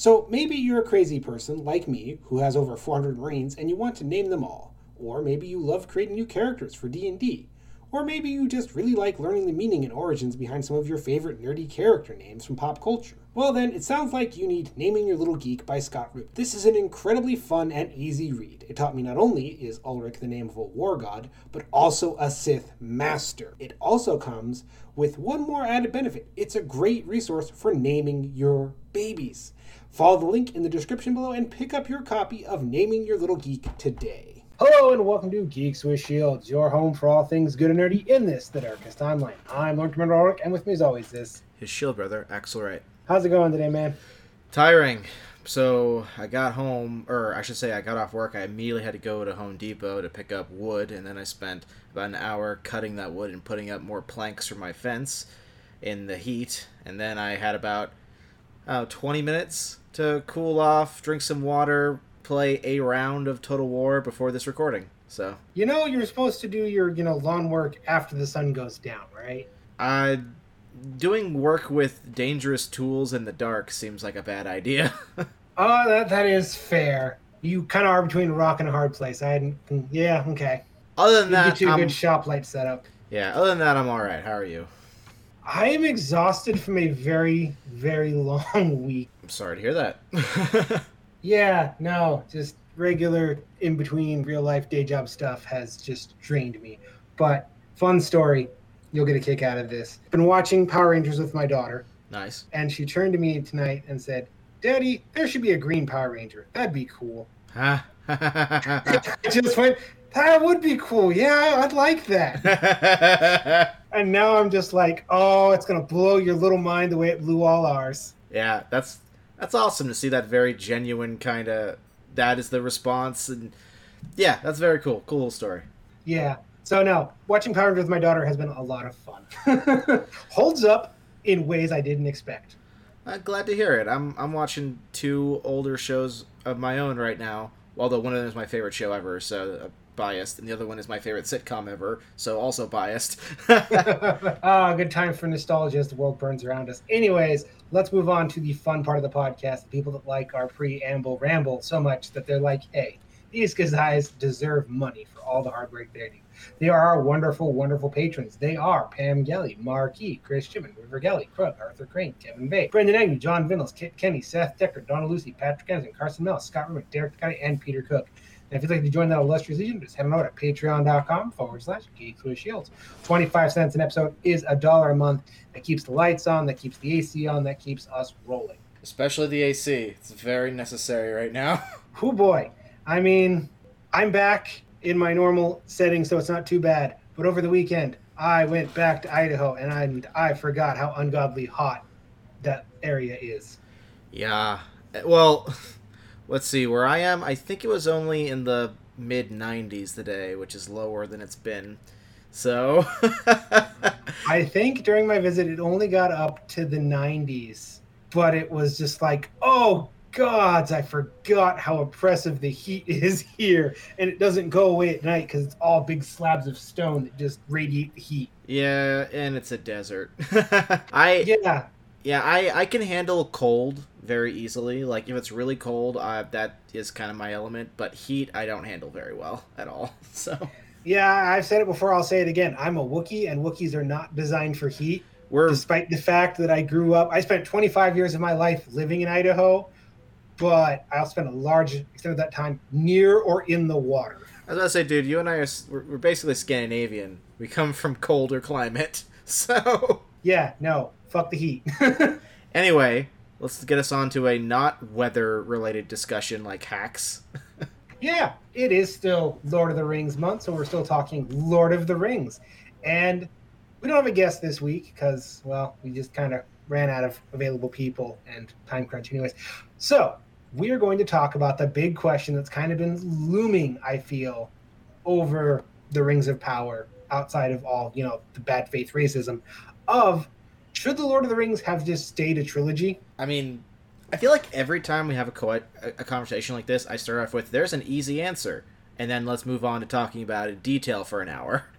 So maybe you're a crazy person like me who has over 400 Marines and you want to name them all. Or maybe you love creating new characters for D&D. Or maybe you just really like learning the meaning and origins behind some of your favorite nerdy character names from pop culture. Well, then, it sounds like you need Naming Your Little Geek by Scott Root. This is an incredibly fun and easy read. It taught me not only is Ulrich the name of a war god, but also a Sith master. It also comes with one more added benefit it's a great resource for naming your babies. Follow the link in the description below and pick up your copy of Naming Your Little Geek today. Hello and welcome to Geeks with Shields, your home for all things good and nerdy in this, the darkest timeline. I'm Lord Commander Ulrich, and with me as always this his shield brother, Axle Wright. How's it going today, man? Tiring. So I got home, or I should say, I got off work. I immediately had to go to Home Depot to pick up wood, and then I spent about an hour cutting that wood and putting up more planks for my fence in the heat. And then I had about uh, 20 minutes to cool off, drink some water, play a round of Total War before this recording. So you know you're supposed to do your you know lawn work after the sun goes down, right? Uh doing work with dangerous tools in the dark seems like a bad idea. oh, that that is fair. You kind of are between a rock and a hard place. I hadn't. Yeah, okay. Other than that, get you a I'm, good shop light setup. Yeah. Other than that, I'm all right. How are you? I am exhausted from a very very long week. I'm sorry to hear that. Yeah, no, just regular in between real life day job stuff has just drained me. But fun story. You'll get a kick out of this. Been watching Power Rangers with my daughter. Nice. And she turned to me tonight and said, Daddy, there should be a green Power Ranger. That'd be cool. I just went, that would be cool. Yeah, I'd like that. and now I'm just like, oh, it's going to blow your little mind the way it blew all ours. Yeah, that's that's awesome to see that very genuine kind of that is the response and yeah that's very cool cool little story yeah so no watching power Rangers with my daughter has been a lot of fun holds up in ways i didn't expect uh, glad to hear it i'm i'm watching two older shows of my own right now although one of them is my favorite show ever so uh, biased and the other one is my favorite sitcom ever so also biased ah good time for nostalgia as the world burns around us anyways let's move on to the fun part of the podcast. The people that like our preamble ramble so much that they're like, hey, these guys deserve money for all the hard work they do. They are our wonderful, wonderful patrons. They are Pam Gelly, Marquis, Chris Chimman, River Gelly, Krug, Arthur Crane, Kevin Bay, Brendan Agnew, John Vinnels, Kit Kenny, Seth Decker, Donna Lucy, Patrick Ensign, Carson Mel, Scott Rumick, Derek and Peter Cook. And if you'd like to join that illustrious legion, just head on over to patreon.com forward slash geeks with shields. 25 cents an episode is a dollar a month. That keeps the lights on, that keeps the AC on, that keeps us rolling. Especially the AC. It's very necessary right now. oh boy. I mean, I'm back in my normal setting, so it's not too bad. But over the weekend, I went back to Idaho and I, I forgot how ungodly hot that area is. Yeah. Well, let's see where I am. I think it was only in the mid 90s today, which is lower than it's been. So I think during my visit it only got up to the 90s, but it was just like, "Oh gods, I forgot how oppressive the heat is here, and it doesn't go away at night because it's all big slabs of stone that just radiate the heat." Yeah, and it's a desert. I yeah yeah I I can handle cold very easily. Like if it's really cold, uh, that is kind of my element. But heat, I don't handle very well at all. So. Yeah, I've said it before. I'll say it again. I'm a Wookiee, and Wookiees are not designed for heat. We're... Despite the fact that I grew up, I spent 25 years of my life living in Idaho, but I spent a large extent of that time near or in the water. As I was gonna say, dude, you and I we're, we're basically Scandinavian. We come from colder climate, so yeah, no, fuck the heat. anyway, let's get us on to a not weather related discussion like hacks. yeah, it is still Lord of the Rings month, so we're still talking Lord of the Rings. And we don't have a guest this week because, well, we just kind of ran out of available people and time crunch, anyways. So we are going to talk about the big question that's kind of been looming, I feel, over the Rings of Power outside of all, you know, the bad faith racism of should the Lord of the Rings have just stayed a trilogy? I mean, I feel like every time we have a, co- a conversation like this, I start off with "There's an easy answer," and then let's move on to talking about it in detail for an hour.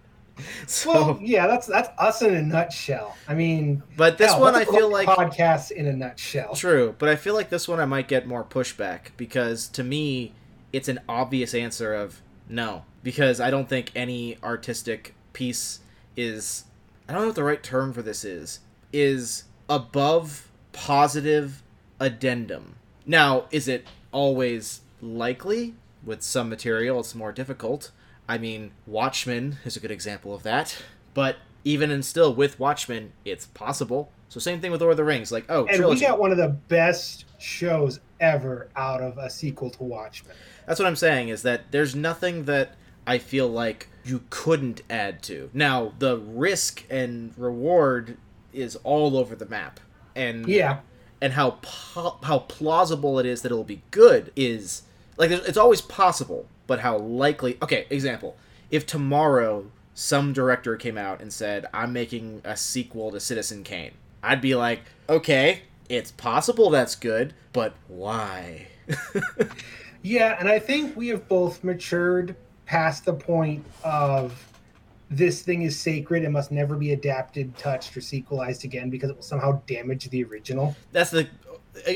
So, Well, yeah, that's that's us in a nutshell. I mean, but this hell, one I feel like podcasts in a nutshell. True, but I feel like this one I might get more pushback because to me, it's an obvious answer of no. Because I don't think any artistic piece is. I don't know what the right term for this is. Is above positive addendum. Now, is it always likely? With some material, it's more difficult. I mean, Watchmen is a good example of that. But even and still, with Watchmen, it's possible. So same thing with Lord of the Rings. Like, oh, And trilogy. we got one of the best shows ever out of a sequel to Watchmen. That's what I'm saying is that there's nothing that I feel like you couldn't add to. Now, the risk and reward is all over the map. And Yeah, and how po- how plausible it is that it'll be good is like it's always possible, but how likely Okay, example. If tomorrow some director came out and said, "I'm making a sequel to Citizen Kane." I'd be like, "Okay, it's possible that's good, but why?" yeah, and I think we have both matured past the point of this thing is sacred and must never be adapted, touched, or sequelized again because it will somehow damage the original. That's the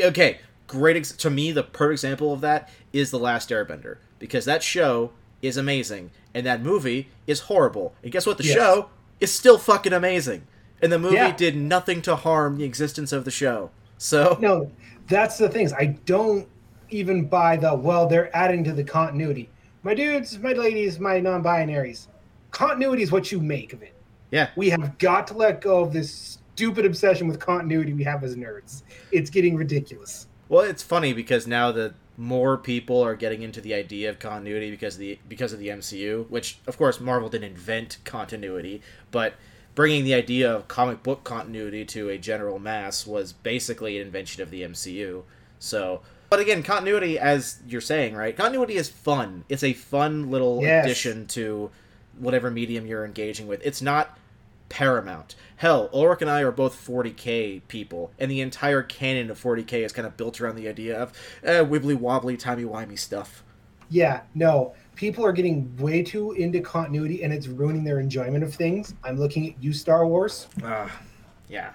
okay. Great ex- to me. The perfect example of that is the Last Airbender because that show is amazing and that movie is horrible. And guess what? The Yes. show is still fucking amazing, and the movie Yeah. did nothing to harm the existence of the show. So No, that's the things. I don't even buy the well, they're adding to the continuity. My dudes, my ladies, my non binaries. Continuity is what you make of it. yeah, We have got to let go of this stupid obsession with continuity we have as nerds. It's getting ridiculous. Well, it's funny because now that more people are getting into the idea of continuity because of the because of the MCU, which of course Marvel didn't invent continuity, but bringing the idea of comic book continuity to a general mass was basically an invention of the MCU. So, but again, continuity as you're saying, right? Continuity is fun. It's a fun little Yes. addition to whatever medium you're engaging with. It's not paramount. Hell, Ulrich and I are both 40k people, and the entire canon of 40k is kind of built around the idea of eh, wibbly wobbly, timey wimey stuff. Yeah, no. People are getting way too into continuity and it's ruining their enjoyment of things. I'm looking at you, Star Wars. Uh, yeah.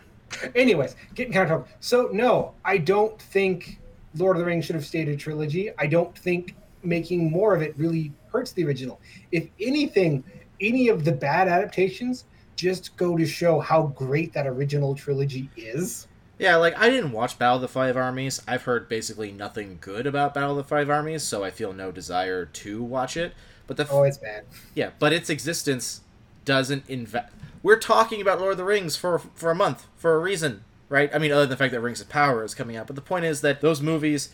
Anyways, getting kind of so no, I don't think Lord of the Rings should have stayed a trilogy. I don't think making more of it really hurts the original. If anything, any of the bad adaptations just go to show how great that original trilogy is. Yeah, like I didn't watch Battle of the Five Armies. I've heard basically nothing good about Battle of the Five Armies, so I feel no desire to watch it. But the f- Oh, it's bad. yeah, but its existence doesn't invest. We're talking about Lord of the Rings for for a month for a reason, right? I mean, other than the fact that Rings of Power is coming out, but the point is that those movies,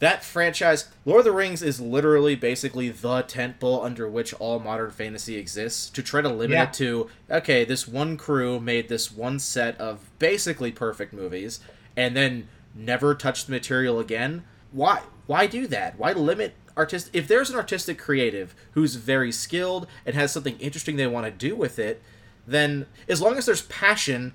that franchise, Lord of the Rings is literally basically the tentpole under which all modern fantasy exists. To try to limit Yeah. it to okay, this one crew made this one set of basically perfect movies, and then never touch the material again. Why? Why do that? Why limit artist? If there's an artistic creative who's very skilled and has something interesting they want to do with it, then as long as there's passion,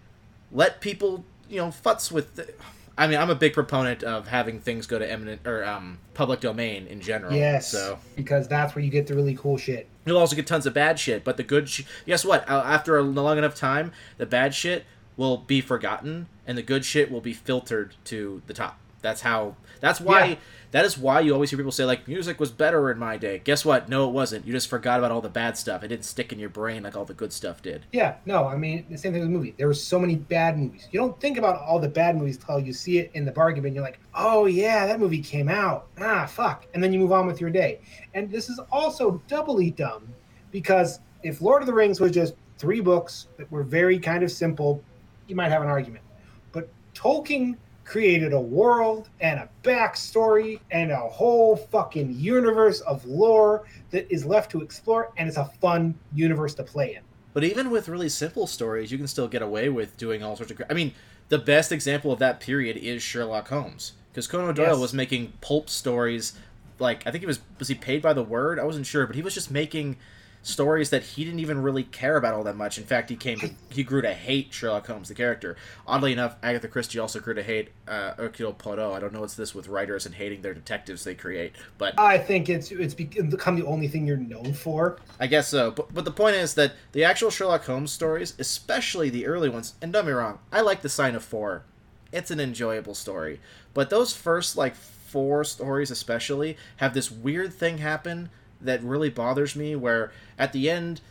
let people you know futz with. The, I mean, I'm a big proponent of having things go to eminent or um, public domain in general. Yes. So Because that's where you get the really cool shit. You'll also get tons of bad shit, but the good sh- guess what? After a long enough time, the bad shit will be forgotten, and the good shit will be filtered to the top. That's how. That's why. Yeah. That is why you always hear people say like music was better in my day. Guess what? No, it wasn't. You just forgot about all the bad stuff. It didn't stick in your brain like all the good stuff did. Yeah, no, I mean the same thing with the movie. There were so many bad movies. You don't think about all the bad movies till you see it in the bargain bin. You're like, oh yeah, that movie came out. Ah, fuck, and then you move on with your day. And this is also doubly dumb because if Lord of the Rings was just three books that were very kind of simple, you might have an argument. But Tolkien created a world and a backstory and a whole fucking universe of lore that is left to explore, and it's a fun universe to play in. But even with really simple stories, you can still get away with doing all sorts of. Cra- I mean, the best example of that period is Sherlock Holmes, because Conan Doyle Yes. was making pulp stories. Like I think he was was he paid by the word? I wasn't sure, but he was just making stories that he didn't even really care about all that much. In fact, he came to, he grew to hate Sherlock Holmes, the character. Oddly enough, Agatha Christie also grew to hate uh, Hercule Poirot. I don't know what's this with writers and hating their detectives they create, but I think it's it's become the only thing you're known for. I guess so. But but the point is that the actual Sherlock Holmes stories, especially the early ones, and don't be wrong, I like The Sign of Four. It's an enjoyable story, but those first like four stories especially have this weird thing happen that really bothers me where at the end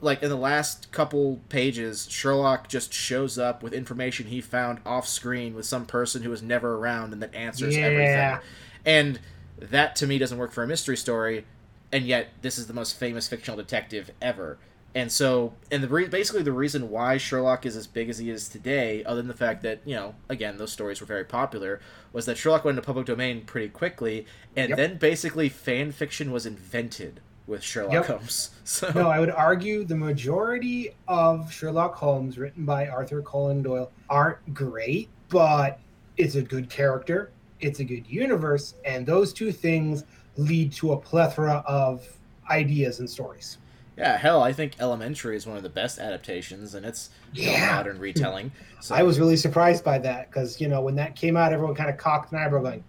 like in the last couple pages sherlock just shows up with information he found off screen with some person who was never around and that answers Yeah. everything and that to me doesn't work for a mystery story and yet this is the most famous fictional detective ever and so and the re- basically the reason why sherlock is as big as he is today other than the fact that you know again those stories were very popular was that sherlock went into public domain pretty quickly and Yep. then basically fan fiction was invented with sherlock Yep. holmes so No, I would argue the majority of Sherlock Holmes written by Arthur Conan Doyle aren't great, but it's a good character, it's a good universe, and those two things lead to a plethora of ideas and stories. Yeah hell i think elementary is one of the best adaptations and it's you know, Yeah. modern retelling so I was really surprised by that because, you know, when that came out, everyone kind of cocked an eyebrow going,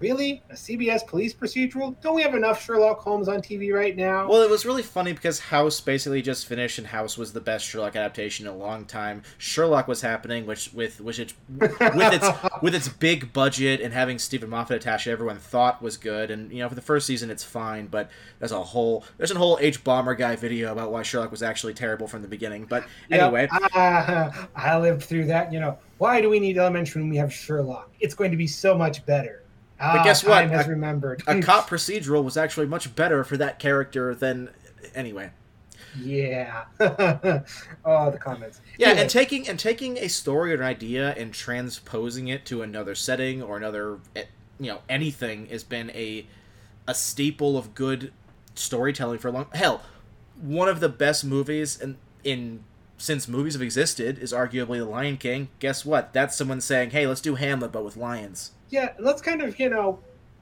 Really? A CBS police procedural? Don't we have enough Sherlock Holmes on TV right now? Well, it was really funny because House basically just finished, and House was the best Sherlock adaptation in a long time. Sherlock was happening, which with which it with its with its big budget and having Steven Moffat attached, everyone thought was good. And you know, for the first season, it's fine, but there's a whole there's a whole HBomberguy video about why Sherlock was actually terrible from the beginning. But Yep. anyway, Ah, I lived through that. You know, why do we need elementary when we have Sherlock? It's going to be so much better. Ah, guess what? A- remembered. a cop procedural was actually much better for that character than anyway. yeah. oh, the comments. Yeah, Anyway, and taking and taking a story or an idea and transposing it to another setting or another, eh, you know, anything has been a a staple of good storytelling for a long. Hell, one of the best movies in in since movies have existed is arguably The Lion King. Guess what? That's someone saying, "Hey, let's do Hamlet but with lions." Yeah, let's kind of, you know,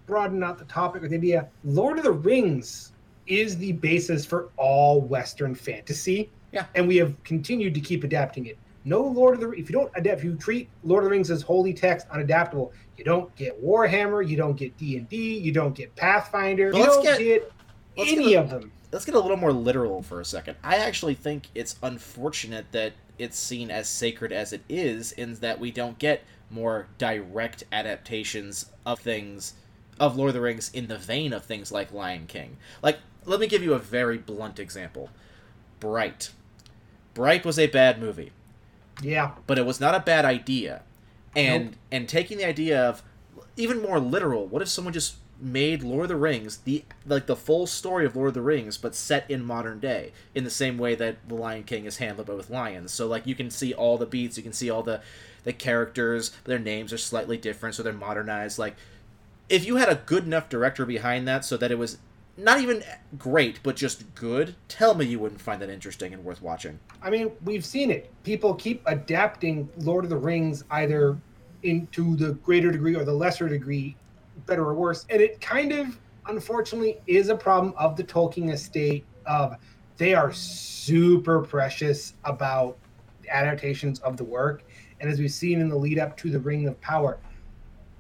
broaden out the topic with the idea. Lord of the Rings is the basis for all Western fantasy. Yeah. And we have continued to keep adapting it. No Lord of the if you don't adapt, if you treat Lord of the Rings as holy text, unadaptable, you don't get Warhammer, you don't get D and D, you don't get Pathfinder, you don't get- get, let's any get a- of them. let's get a little more literal for a second. I actually think it's unfortunate that it's seen as sacred as it is, in that we don't get more direct adaptations of things of Lord of the Rings in the vein of things like Lion King. Like, let me give you a very blunt example. Bright. Bright was a bad movie Yeah. but it was not a bad idea. And and taking the idea of even more literal, what if someone just made Lord of the Rings the like the full story of Lord of the Rings but set in modern day in the same way that The Lion King is handled but with lions. So like you can see all the beats, you can see all the the characters, their names are slightly different so they're modernized like if you had a good enough director behind that so that it was not even great but just good, tell me you wouldn't find that interesting and worth watching. I mean, we've seen it. People keep adapting Lord of the Rings either into the greater degree or the lesser degree, better or worse. And it kind of, unfortunately, is a problem of the Tolkien estate of they are super precious about the adaptations of the work. And as we've seen in the lead up to the Ring of Power,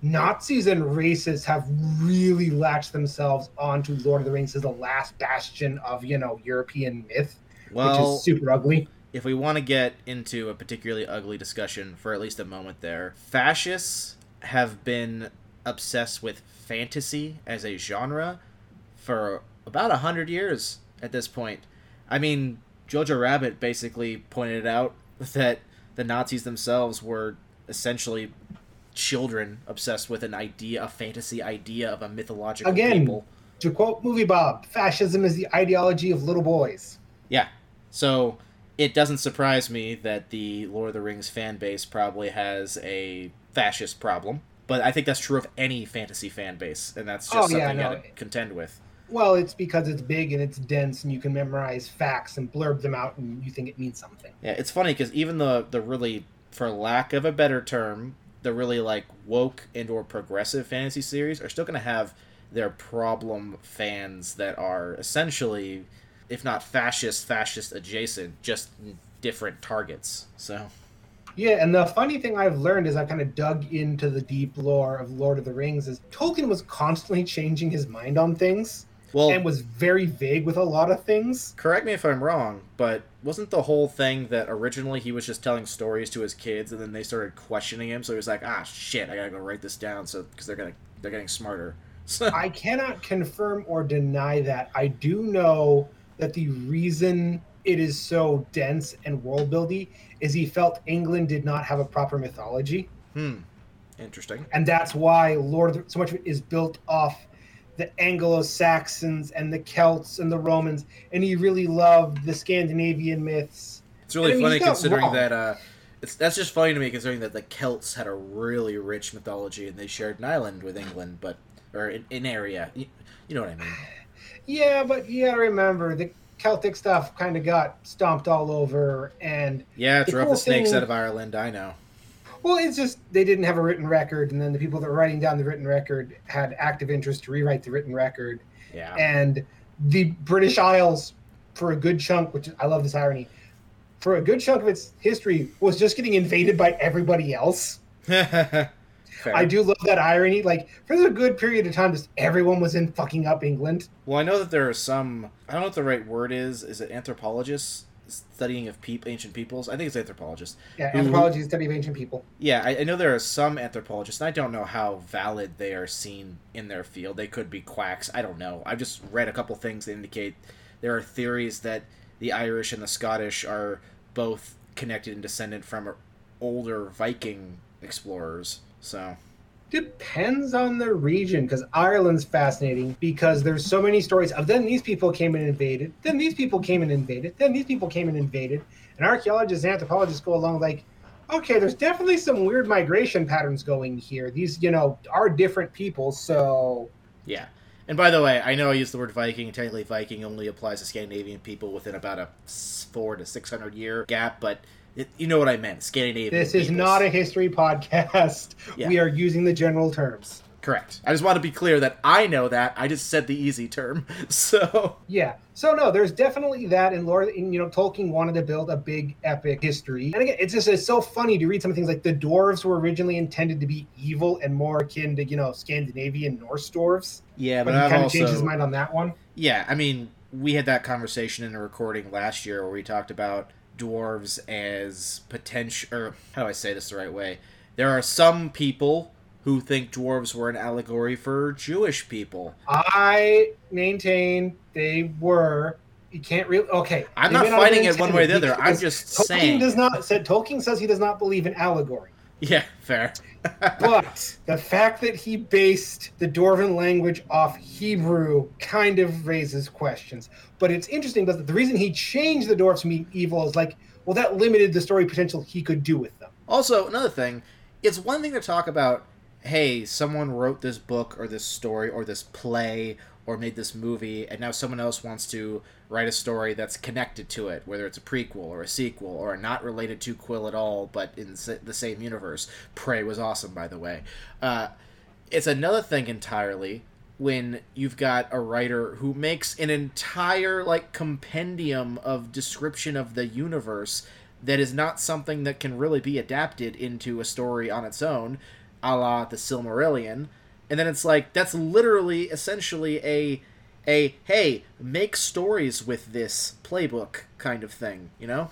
Nazis and racists have really latched themselves onto Lord of the Rings as the last bastion of, you know, European myth, which is super ugly. if we want to get into a particularly ugly discussion for at least a moment there, fascists have been obsessed with fantasy as a genre for about a hundred years at this point. I mean, Jojo Rabbit basically pointed out that the Nazis themselves were essentially children obsessed with an idea, a fantasy idea of a mythological Again. people. To quote Movie Bob, fascism is the ideology of little boys. Yeah. So it doesn't surprise me that the Lord of the Rings fan base probably has a fascist problem. But I think that's true of any fantasy fan base, and that's oh, just Oh, yeah, something you gotta contend with. Well, it's because it's big and it's dense and you can memorize facts and blurb them out and you think it means something. Yeah, it's funny because even the the really, for lack of a better term, the really like woke and or progressive fantasy series are still gonna have their problem fans that are essentially if not fascist, fascist adjacent, just different targets. So. Yeah, and the funny thing I've learned is I've kind of dug into the deep lore of Lord of the Rings is Tolkien was constantly changing his mind on things. Well, and was very vague with a lot of things. Correct me if I'm wrong, but wasn't the whole thing that originally he was just telling stories to his kids, and then they started questioning him? So he was like, "Ah, shit, I gotta go write this down," so because they're gonna they're getting smarter. I cannot confirm or deny that. I do know that the reason it is so dense and world buildy is he felt England did not have a proper mythology. Hmm. Interesting. And that's why Lord the, so much of it is built off the Anglo Saxons and the Celts and the Romans, and he really loved the Scandinavian myths. It's really I mean, funny considering that uh, it's that's just funny to me considering that the Celts had a really rich mythology and they shared an island with England, but or an, an area. You, you know what I mean? Yeah, but you gotta remember the Celtic stuff kind of got stomped all over, and yeah, drove the, cool the snakes thing, out of Ireland. I know. Well, it's just they didn't have a written record, and then the people that were writing down the written record had active interest to rewrite the written record. Yeah. And the British Isles, for a good chunk, which I love this irony, for a good chunk of its history, was just getting invaded by everybody else. Fair. I do love that irony. Like for a good period of time, just everyone was in fucking up England. Well, I know that there are some. I don't know what the right word is. Is it anthropologists studying of peop, ancient peoples? I think it's anthropologists. Yeah, anthropology study of ancient people. Yeah, I, I, know there are some anthropologists, and I don't know how valid they are seen in their field. They could be quacks. I don't know. I've just read a couple things that indicate there are theories that the Irish and the Scottish are both connected and descendant from older Viking explorers. So depends on the region because Ireland's fascinating because there's so many stories of then these people came and invaded, then these people came and invaded, then these people came and invaded, and archaeologists and anthropologists go along like, okay, there's definitely some weird migration patterns going here. These, you know, are different people, so yeah. And by the way, I know I used the word Viking. Technically, Viking only applies to Scandinavian people within about a four to six hundred year gap, but it, you know what I meant. Scandinavian. This is not a history podcast. Yeah. We are using the general terms. Correct. I just want to be clear that I know that. I just said the easy term. So yeah. So no, there's definitely that in lore. In, you know, Tolkien wanted to build a big epic history, and again, it's just it's so funny to read some things like the dwarves were originally intended to be evil and more akin to you know Scandinavian Norse dwarves. Yeah, but, but he kind of changed his mind on that one. Yeah, I mean, we had that conversation in a recording last year where we talked about dwarves as potential or how do I say this the right way? There are some people who think dwarves were an allegory for Jewish people. I maintain they were. You can't really. Okay, I'm not fighting it one way or the other. I'm just saying Tolkien saying. Does not said Tolkien says he does not believe in allegory. Yeah, fair. but the fact that he based the Dwarven language off Hebrew kind of raises questions. But it's interesting because the reason he changed the dwarves from evil is like, well, that limited the story potential he could do with them. Also, another thing, it's one thing to talk about, hey, someone wrote this book or this story or this play or made this movie, and now someone else wants to write a story that's connected to it, whether it's a prequel or a sequel or not related to Quill at all, but in the same universe. Prey was awesome, by the way. Uh, it's another thing entirely when you've got a writer who makes an entire like compendium of description of the universe that is not something that can really be adapted into a story on its own, a la the Silmarillion and then it's like that's literally essentially a a hey make stories with this playbook kind of thing you know?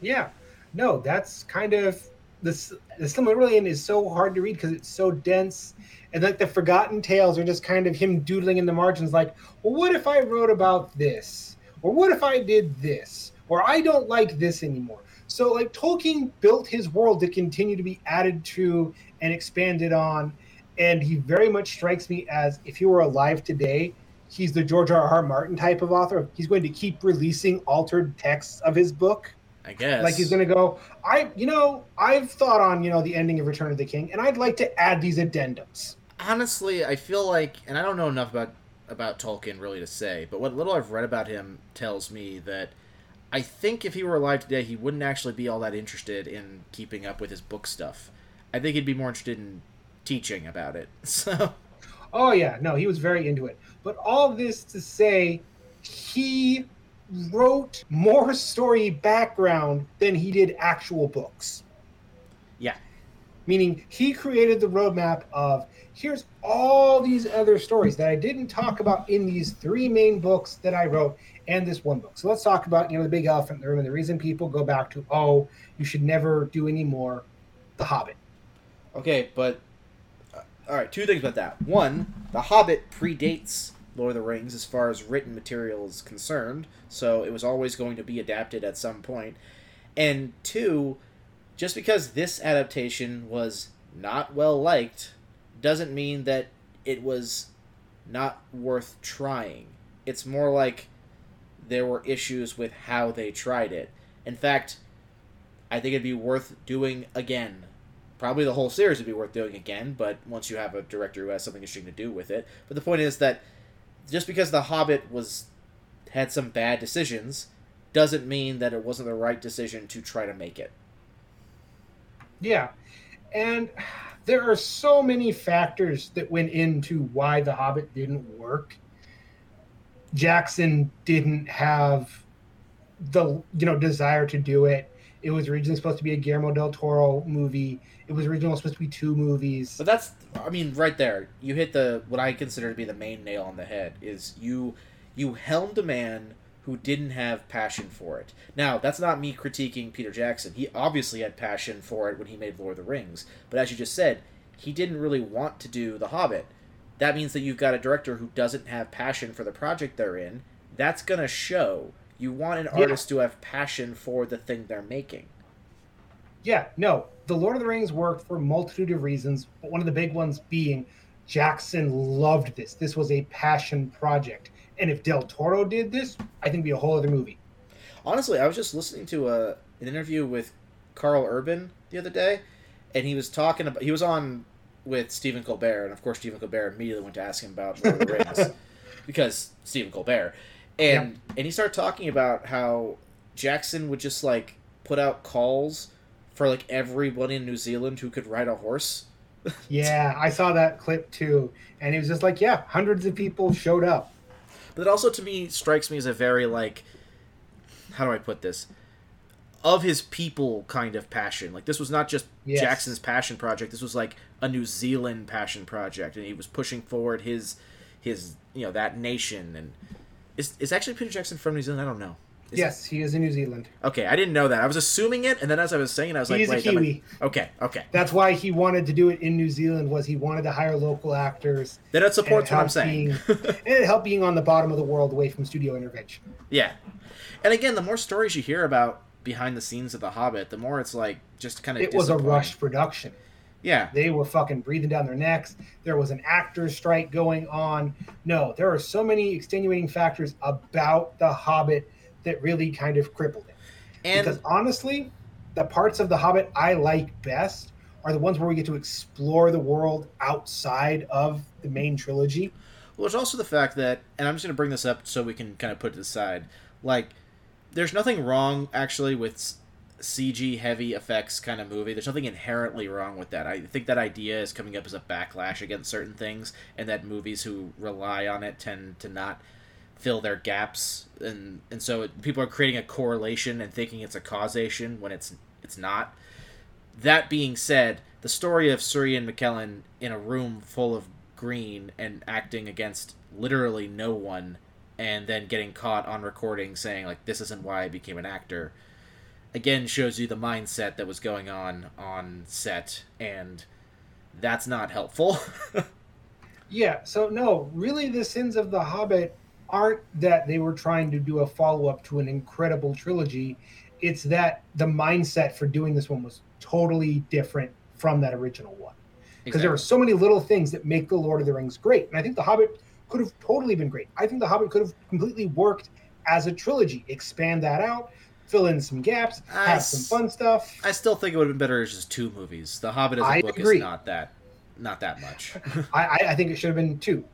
Yeah. No that's kind of this the silmarillion is so hard to read because it's so dense and like the forgotten tales are just kind of him doodling in the margins like well what if i wrote about this? Or what if i did this? Or i don't like this anymore. So like tolkien built his world to continue to be added to and expanded on and he very much strikes me as if he were alive today, he's the George R. R. Martin type of author. He's going to keep releasing altered texts of his book. I guess. Like he's going to go, I, you know, I've thought on, you know, the ending of Return of the King, and I'd like to add these addendums. Honestly, I feel like, and I don't know enough about about Tolkien really to say, but what little I've read about him tells me that I think if he were alive today, he wouldn't actually be all that interested in keeping up with his book stuff. I think he'd be more interested in teaching about it. So. Oh yeah, no, he was very into it. But all this to say, he wrote more story background than he did actual books. Yeah. Meaning he created the roadmap of here's all these other stories that I didn't talk about in these three main books that I wrote and this one book. So let's talk about, you know, the big elephant in the room and the reason people go back to, oh, you should never do any more The Hobbit. Okay, but all right, two things about that. One, The Hobbit predates Lord of the Rings as far as written material is concerned, so it was always going to be adapted at some point. And two, just because this adaptation was not well liked doesn't mean that it was not worth trying. It's more like there were issues with how they tried it. In fact, I think it'd be worth doing again. Probably the whole series would be worth doing again, but once you have a director who has something interesting to do with it. But the point is that just because The Hobbit was had some bad decisions doesn't mean that it wasn't the right decision to try to make it. Yeah. And there are so many factors that went into why The Hobbit didn't work. Jackson didn't have the you know desire to do it. It was originally supposed to be a Guillermo del Toro movie. It was originally supposed to be two movies. But that's I mean right there. You hit the what I consider to be the main nail on the head is you you helmed a man who didn't have passion for it. Now, that's not me critiquing Peter Jackson. He obviously had passion for it when he made Lord of the Rings. But as you just said, he didn't really want to do The Hobbit. That means that you've got a director who doesn't have passion for the project they're in. That's going to show. You want an Yeah. artist to have passion for the thing they're making. Yeah, no. The Lord of the Rings worked for a multitude of reasons, but one of the big ones being Jackson loved this. This was a passion project. And if Del Toro did this, I think it'd be a whole other movie. Honestly, I was just listening to a an interview with Karl Urban the other day, and he was talking about he was on with Stephen Colbert, and of course Stephen Colbert immediately went to ask him about Lord of the Rings because Stephen Colbert, and and he started talking about how Jackson would just like put out calls for like everyone in New Zealand who could ride a horse. Yeah, I saw that clip too. And it was just like, yeah, hundreds of people showed up. But it also to me strikes me as a very like how do I put this? Of his people kind of passion. Like this was not just Yes. Jackson's passion project. This was like a New Zealand passion project and he was pushing forward his his you know that nation and is is actually Peter Jackson from New Zealand? I don't know. Is yes, he is in New Zealand. Okay, I didn't know that. I was assuming it and then as I was saying it I was like He's a wait Kiwi. Okay, okay. That's why he wanted to do it in New Zealand was he wanted to hire local actors. Then that supports what I'm saying. being- and it helped being on the bottom of the world away from studio intervention. Yeah. And again, the more stories you hear about behind the scenes of The Hobbit, the more it's like just kind of It was a rushed production. Yeah. They were fucking breathing down their necks. There was an actors strike going on. No, there are so many extenuating factors about The Hobbit that really kind of crippled it. And because honestly, the parts of The Hobbit I like best are the ones where we get to explore the world outside of the main trilogy. Well, there's also the fact that, and I'm just going to bring this up so we can kind of put it aside. Like, there's nothing wrong actually with CG heavy effects kind of movie. There's nothing inherently wrong with that. I think that idea is coming up as a backlash against certain things, and that movies who rely on it tend to not fill their gaps, and and so it, people are creating a correlation and thinking it's a causation when it's it's not. That being said, the story of Sir Ian McKellen in a room full of green and acting against literally no one and then getting caught on recording saying like this isn't why I became an actor again shows you the mindset that was going on on set and that's not helpful. Yeah, so no, really, the sins of The Hobbit aren't that they were trying to do a follow up to an incredible trilogy. It's that the mindset for doing this one was totally different from that original one. Because there are so many little things that make The Lord of the Rings great. And I think The Hobbit could have totally been great. I think The Hobbit could have completely worked as a trilogy. Expand that out, fill in some gaps, I have some fun stuff. I still think it would have been better as just two movies. The Hobbit as a I book agree. is not that not that much. I, I think it should have been two.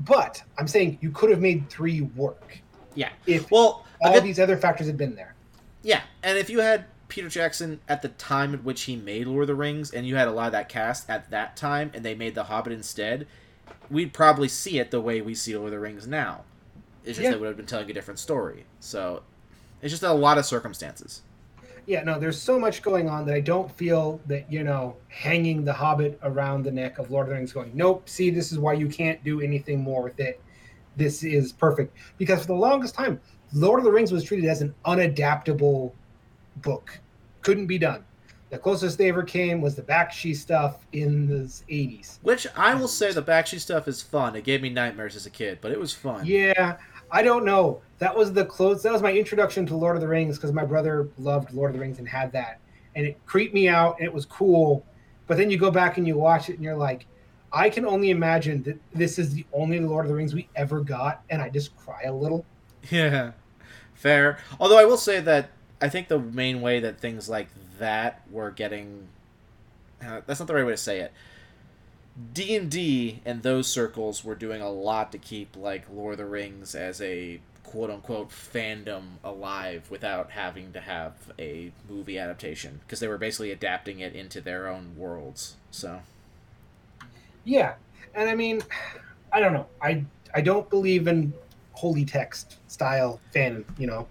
But I'm saying you could have made three work yeah. if Well, all good- these other factors had been there. Yeah, and if you had Peter Jackson at the time at which he made Lord of the Rings, and you had a lot of that cast at that time, and they made The Hobbit instead, we'd probably see it the way we see Lord of the Rings now. It's just Yeah. they would have been telling a different story. So it's just a lot of circumstances. Yeah, no, there's so much going on that I don't feel that, you know, hanging the Hobbit around the neck of Lord of the Rings going, nope, see, this is why you can't do anything more with it. This is perfect. Because for the longest time, Lord of the Rings was treated as an unadaptable book. Couldn't be done. The closest they ever came was the Bakshi stuff in the 80s. Which I will say the Bakshi stuff is fun. It gave me nightmares as a kid, but it was fun. Yeah, I don't know. That was the close. That was my introduction to Lord of the Rings because my brother loved Lord of the Rings and had that, and it creeped me out. And it was cool, but then you go back and you watch it, and you're like, I can only imagine that this is the only Lord of the Rings we ever got, and I just cry a little. Yeah, fair. Although I will say that I think the main way that things like that were getting uh, that's not the right way to say it. D and D and those circles were doing a lot to keep like Lord of the Rings as a quote unquote fandom alive without having to have a movie adaptation because they were basically adapting it into their own worlds. So Yeah, and I mean, I don't know. I I don't believe in holy text style fan. You know.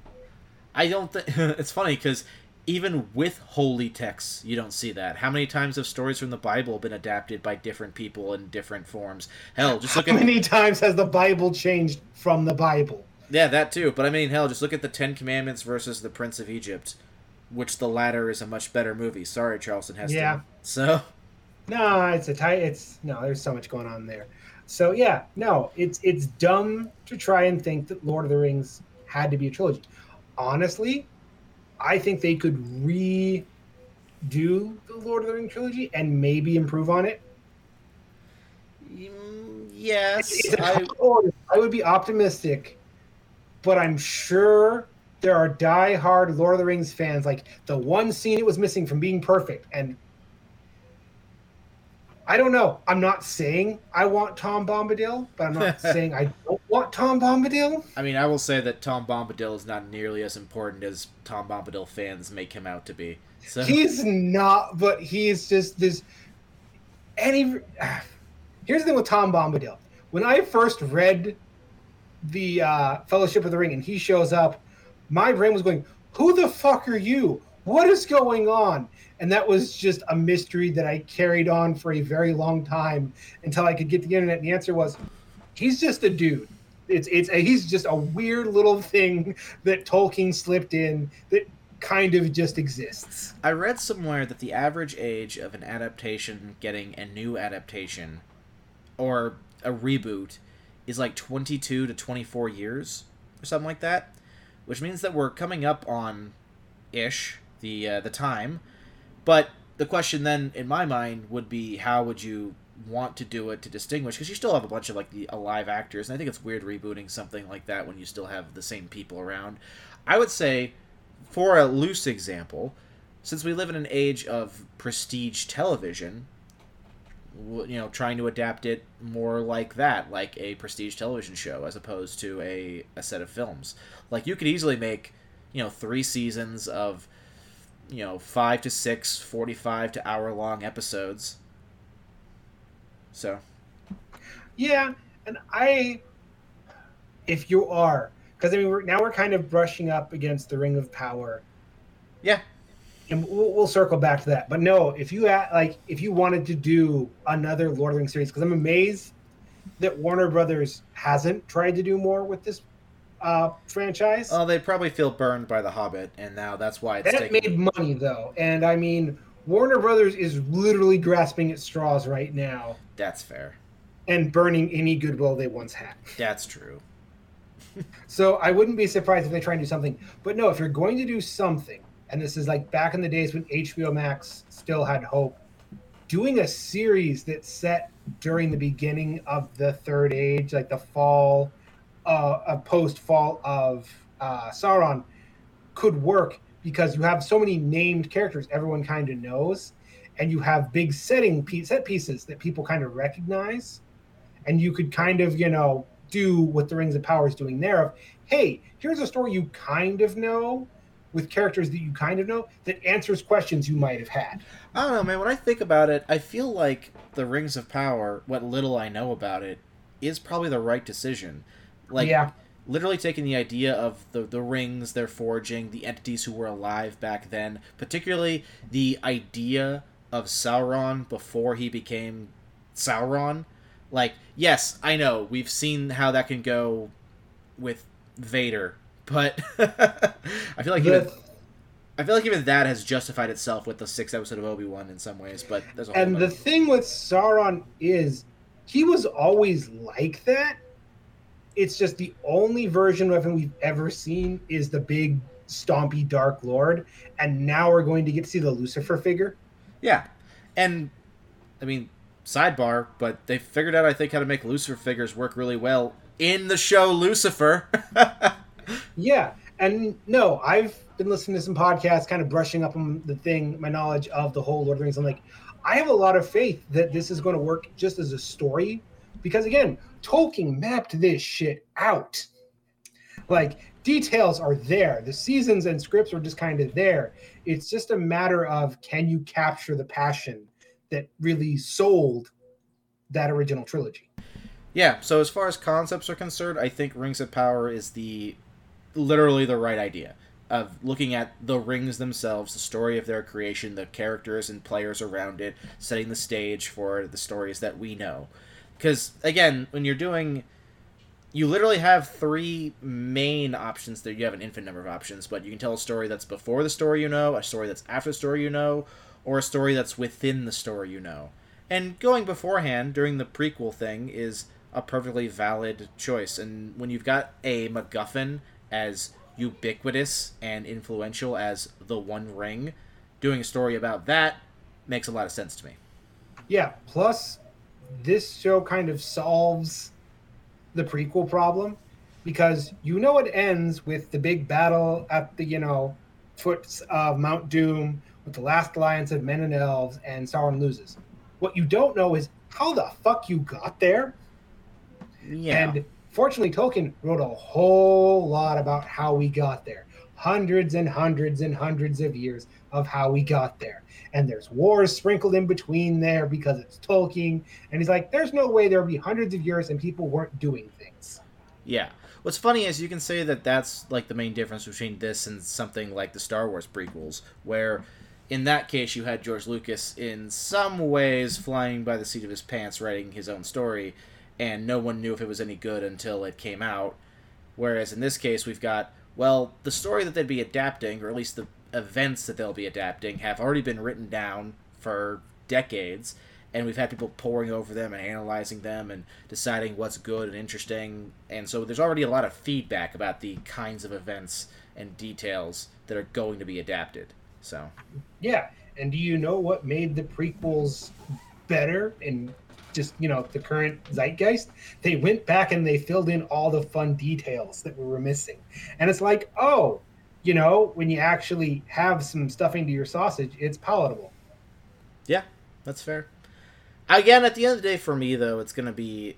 I don't think it's funny because even with holy texts, you don't see that. How many times have stories from the Bible been adapted by different people in different forms? Hell, just look at How at many times has the Bible changed from the Bible? yeah, that too. But I mean, hell, just look at the Ten Commandments versus the Prince of Egypt, which the latter is a much better movie. Sorry, Charlton Heston. Yeah. So No, it's a tight. It's no. There's so much going on there. So yeah, no. It's it's dumb to try and think that Lord of the Rings had to be a trilogy. Honestly, I think they could redo the Lord of the Rings trilogy and maybe improve on it. mm, yes, It's I. I would be optimistic, but I'm sure there are die-hard Lord of the Rings fans. Like the one scene it was missing from being perfect, and I don't know. I'm not saying I want Tom Bombadil, but I'm not saying I don't want Tom Bombadil. I mean, I will say that Tom Bombadil is not nearly as important as Tom Bombadil fans make him out to be. So He's not, but he's just this. Any here's the thing with Tom Bombadil. When I first read the uh, Fellowship of the Ring and he shows up, my brain was going, "Who the fuck are you? What is going on?" And that was just a mystery that I carried on for a very long time until I could get the internet. And the answer was, he's just a dude. It's it's a, he's just a weird little thing that Tolkien slipped in that kind of just exists. I read somewhere that the average age of an adaptation getting a new adaptation or a reboot is like 22 to 24 years or something like that, which means that we're coming up on ish the uh, the time. But the question then in my mind would be how would you want to do it to distinguish because you still have a bunch of like the alive actors and I think it's weird rebooting something like that when you still have the same people around. I would say for a loose example, since we live in an age of prestige television, you know, trying to adapt it more like that, like a prestige television show, as opposed to a, a set of films. Like, you could easily make, you know, three seasons of, you know, five to six, 45 to hour long episodes. So, Yeah, and I, if you are, because I mean, we're, now we're kind of brushing up against the Ring of Power, yeah. and we'll, we'll circle back to that. But no, if you had, like, if you wanted to do another Lord of the Rings series, because I'm amazed that Warner Brothers hasn't tried to do more with this uh, franchise. Oh, they'd probably feel burned by The Hobbit, and now that's why it's that taking. made money though, and I mean, Warner Brothers is literally grasping at straws right now That's fair. and burning any goodwill they once had. That's true. So I wouldn't be surprised if they try and do something. But no, if you're going to do something, and this is like back in the days when HBO Max still had hope, doing a series that's set during the beginning of the Third Age, like the fall, uh, a post fall of uh, Sauron, could work because you have so many named characters everyone kind of knows, and you have big setting set pieces that people kind of recognize, and you could kind of you know do what the Rings of Power is doing there. Of hey, here's a story you kind of know with characters that you kind of know that answers questions you might have had. I don't know, man. When I think about it, I feel like the Rings of Power, what little I know about it, is probably the right decision. Like, yeah, literally taking the idea of the the rings they're forging, the entities who were alive back then, particularly the idea of Sauron before he became Sauron. Like, yes, I know we've seen how that can go with Vader, but I feel like The- even I feel like even that has justified itself with the sixth episode of Obi Wan in some ways. But there's a whole and the thing with Sauron is he was always like that. It's just the only version of him we've ever seen is the big stompy dark lord, and now we're going to get to see the Lucifer figure. Yeah, and I mean, sidebar, but they figured out I think how to make Lucifer figures work really well in the show Lucifer. Yeah, and no, I've been listening to some podcasts, kind of brushing up on the thing, my knowledge of the whole Lord of the Rings. I'm like, I have a lot of faith that this is going to work just as a story, because again, Tolkien mapped this shit out. Like details are there, the seasons and scripts are just kind of there. It's just a matter of can you capture the passion that really sold that original trilogy. yeah, so as far as concepts are concerned, I think Rings of Power is the literally the right idea of looking at the rings themselves, the story of their creation, the characters and players around it, setting the stage for the stories that we know. Because again, when you're doing you literally have three main options there. You have an infinite number of options, but you can tell a story that's before the story you know, a story that's after the story you know, or a story that's within the story you know. And going beforehand during the prequel thing is a perfectly valid choice. And when you've got a MacGuffin as ubiquitous and influential as the One Ring, doing a story about that makes a lot of sense to me. Yeah. Plus, this show kind of solves the prequel problem because you know it ends with the big battle at the you know foots of Mount Doom with the last alliance of men and elves, and Sauron loses. What you don't know is how the fuck you got there. Yeah. And fortunately, Tolkien wrote a whole lot about how we got there. Hundreds and hundreds and hundreds of years of how we got there. And there's wars sprinkled in between there because it's Tolkien. And he's like, there's no way there'll be hundreds of years and people weren't doing things. Yeah. What's funny is you can say that that's like the main difference between this and something like the Star Wars prequels, where in that case you had George Lucas in some ways flying by the seat of his pants writing his own story, and no one knew if it was any good until it came out. Whereas in this case we've got, well, the story that they'd be adapting, or at least the events that they'll be adapting, have already been written down for decades, and we've had people poring over them and analyzing them and deciding what's good and interesting. And so there's already a lot of feedback about the kinds of events and details that are going to be adapted. So, Yeah. And do you know what made the prequels better in just, you know, the current zeitgeist? They went back and they filled in all the fun details that we were missing. And it's like, oh, you know, when you actually have some stuffing to your sausage, it's palatable. yeah, that's fair. Again, at the end of the day, for me though, it's going to be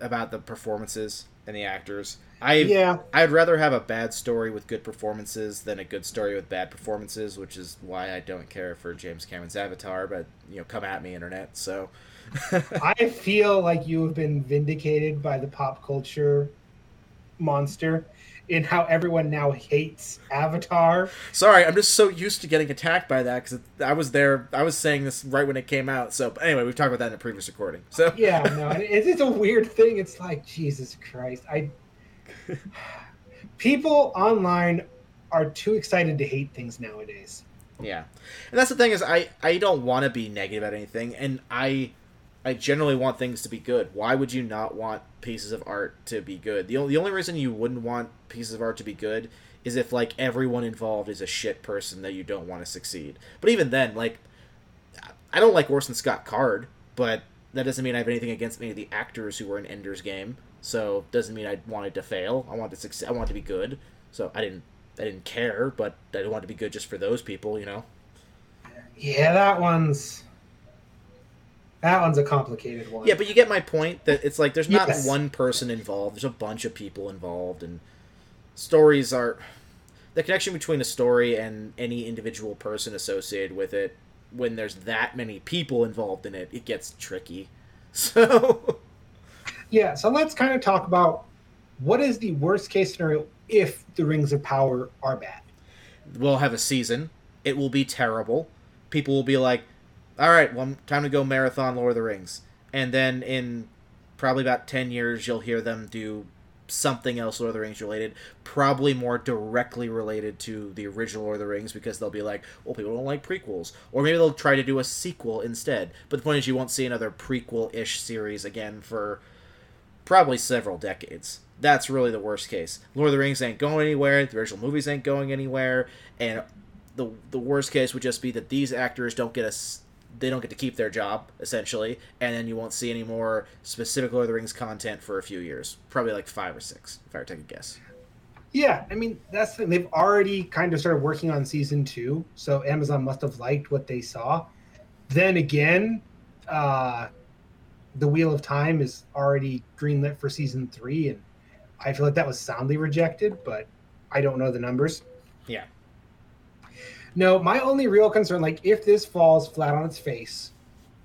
about the performances and the actors. I Yeah. I'd rather have a bad story with good performances than a good story with bad performances, which is why I don't care for James Cameron's Avatar. But you know, come at me, internet. So, I feel like you have been vindicated by the pop culture monster in how everyone now hates Avatar. sorry, I'm just so used to getting attacked by that because I was there. I was saying this right when it came out. So, but anyway, we've talked about that in a previous recording. So, Yeah, no, it's just a weird thing. It's like Jesus Christ. I people online are too excited to hate things nowadays. Yeah, and that's the thing is I I don't want to be negative about anything, and I I generally want things to be good. Why would you not want pieces of art to be good? The only the only reason you wouldn't want pieces of art to be good is if like everyone involved is a shit person that you don't want to succeed. But even then, like I don't like Orson Scott Card, but that doesn't mean I have anything against any of the actors who were in Ender's Game. So doesn't mean I wanted to fail. I wanted to succeed. I wanted to be good. So I didn't. I didn't care, but I didn't want to be good just for those people, you know. Yeah, that one's that one's a complicated one. Yeah, but you get my point that it's like there's not Yes. one person involved. There's a bunch of people involved, and stories are the connection between a story and any individual person associated with it. When there's that many people involved in it, it gets tricky. So Yeah, so let's kind of talk about what is the worst case scenario if the Rings of Power are bad? We'll have a season. It will be terrible. People will be like, "All right, well, time to go marathon Lord of the Rings." And then in probably about 10 years you'll hear them do something else Lord of the Rings related, probably more directly related to the original Lord of the Rings because they'll be like, well, people don't like prequels. Or maybe they'll try to do a sequel instead. But the point is, you won't see another prequel ish series again for probably several decades. That's really the worst case. Lord of the Rings ain't going anywhere, the original movies ain't going anywhere, and the, the worst case would just be that these actors don't get a they don't get to keep their job essentially, and then you won't see any more specific Lord of the Rings content for a few years, probably like five or six, if I were to take a guess. Yeah, I mean that's the, they've already kind of started working on season two, so Amazon must have liked what they saw. Then again, uh, the Wheel of Time is already greenlit for season three, and I feel like that was soundly rejected, but I don't know the numbers. Yeah. No, my only real concern, like if this falls flat on its face,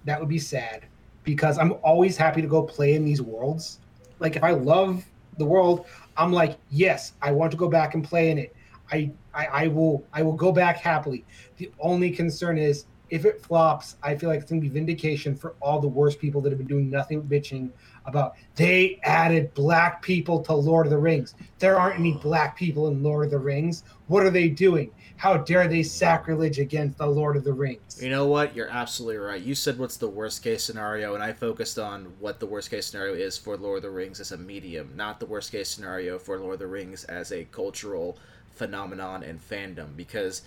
that would be sad because I'm always happy to go play in these worlds. Like if I love the world, I'm like, yes, I want to go back and play in it. I, I, I will I will go back happily. The only concern is if it flops, I feel like it's gonna be vindication for all the worst people that have been doing nothing but bitching about they added black people to Lord of the Rings. There aren't any black people in Lord of the Rings. What are they doing? How dare they sacrilege against the Lord of the Rings? You know what? You're absolutely right. You said what's the worst case scenario, and I focused on what the worst case scenario is for Lord of the Rings as a medium, not the worst case scenario for Lord of the Rings as a cultural phenomenon and fandom. Because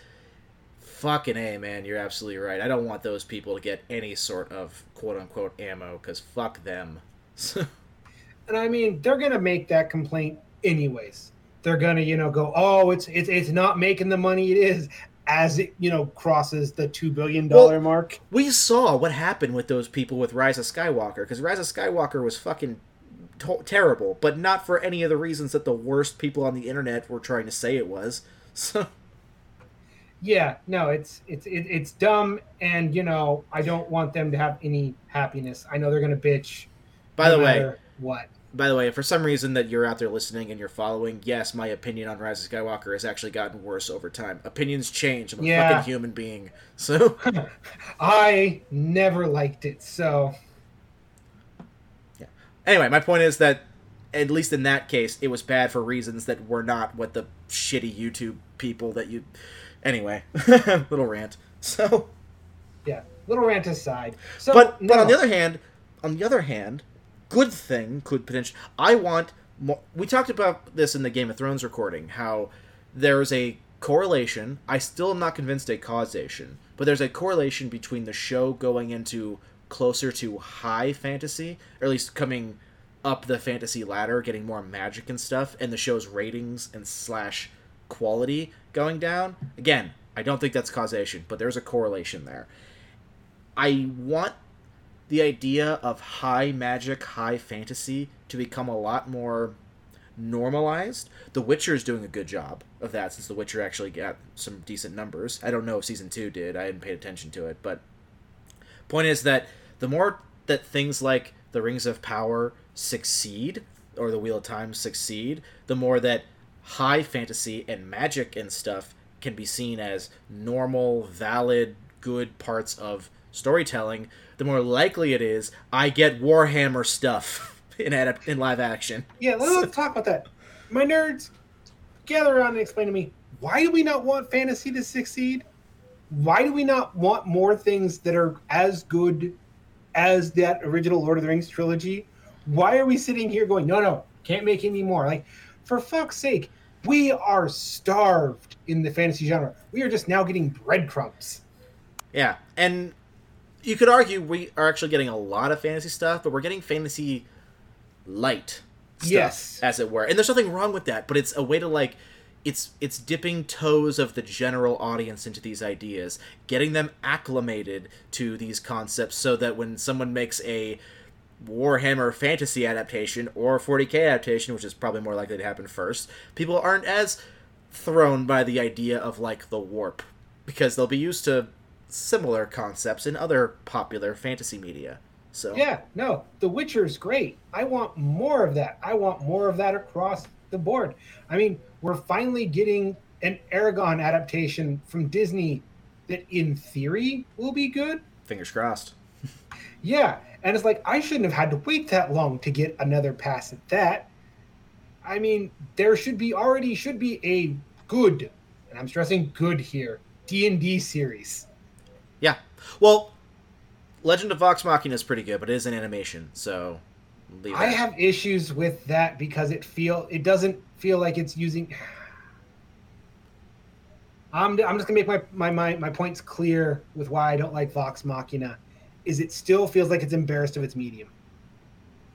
fucking a man, you're absolutely right. I don't want those people to get any sort of quote unquote ammo because fuck them. and I mean, they're gonna make that complaint anyways. They're gonna, you know, go, oh, it's it's it's not making the money it is as it, you know, crosses the two billion dollar well, mark. We saw what happened with those people with Rise of Skywalker because Rise of Skywalker was fucking to- terrible, but not for any of the reasons that the worst people on the internet were trying to say it was. So. Yeah, no, it's it's it, it's dumb, and you know, I don't want them to have any happiness. I know they're gonna bitch by no the way, what? By the way, for some reason that you're out there listening and you're following, yes, my opinion on Rise of Skywalker has actually gotten worse over time. Opinions change. I'm a yeah. fucking human being. So I never liked it, so Yeah. Anyway, my point is that at least in that case, it was bad for reasons that were not what the shitty YouTube people that you anyway, little rant. So Yeah. Little rant aside. So But no. but on the other hand, on the other hand, good thing could potentially. I want more. We talked about this in the Game of Thrones recording. How there's a correlation. I still am not convinced a causation, but there's a correlation between the show going into closer to high fantasy, or at least coming up the fantasy ladder, getting more magic and stuff, and the show's ratings and slash quality going down. Again, I don't think that's causation, but there's a correlation there. I want the idea of high magic, high fantasy to become a lot more normalized. The Witcher is doing a good job of that since The Witcher actually got some decent numbers. I don't know if season 2 did. I hadn't paid attention to it, but point is that the more that things like the Rings of Power succeed or the Wheel of Time succeed, the more that high fantasy and magic and stuff can be seen as normal, valid, good parts of storytelling, the more likely it is I get Warhammer stuff in adapt- in live action. Yeah, let's talk about that. My nerds, gather around and explain to me why do we not want fantasy to succeed? Why do we not want more things that are as good as that original Lord of the Rings trilogy? Why are we sitting here going, no, no, can't make any more? Like, for fuck's sake, we are starved in the fantasy genre. We are just now getting breadcrumbs. Yeah, and you could argue we are actually getting a lot of fantasy stuff, but we're getting fantasy light stuff, yes. as it were. And there's nothing wrong with that, but it's a way to like it's it's dipping toes of the general audience into these ideas, getting them acclimated to these concepts so that when someone makes a Warhammer fantasy adaptation or 40k adaptation, which is probably more likely to happen first, people aren't as thrown by the idea of like the warp because they'll be used to similar concepts in other popular fantasy media. So Yeah, no, The Witcher's great. I want more of that. I want more of that across the board. I mean, we're finally getting an Eragon adaptation from Disney that, in theory, will be good. fingers crossed. Yeah, and it's like I shouldn't have had to wait that long to get another pass at that. I mean, there should be already should be a good, and I'm stressing good here, D and D series. Yeah. Well, Legend of Vox Machina is pretty good, but it is an animation, so leave I have issues with that because it feel it doesn't feel like it's using. I'm, I'm just gonna make my, my, my, my points clear with why I don't like Vox Machina. Is it still feels like it's embarrassed of its medium.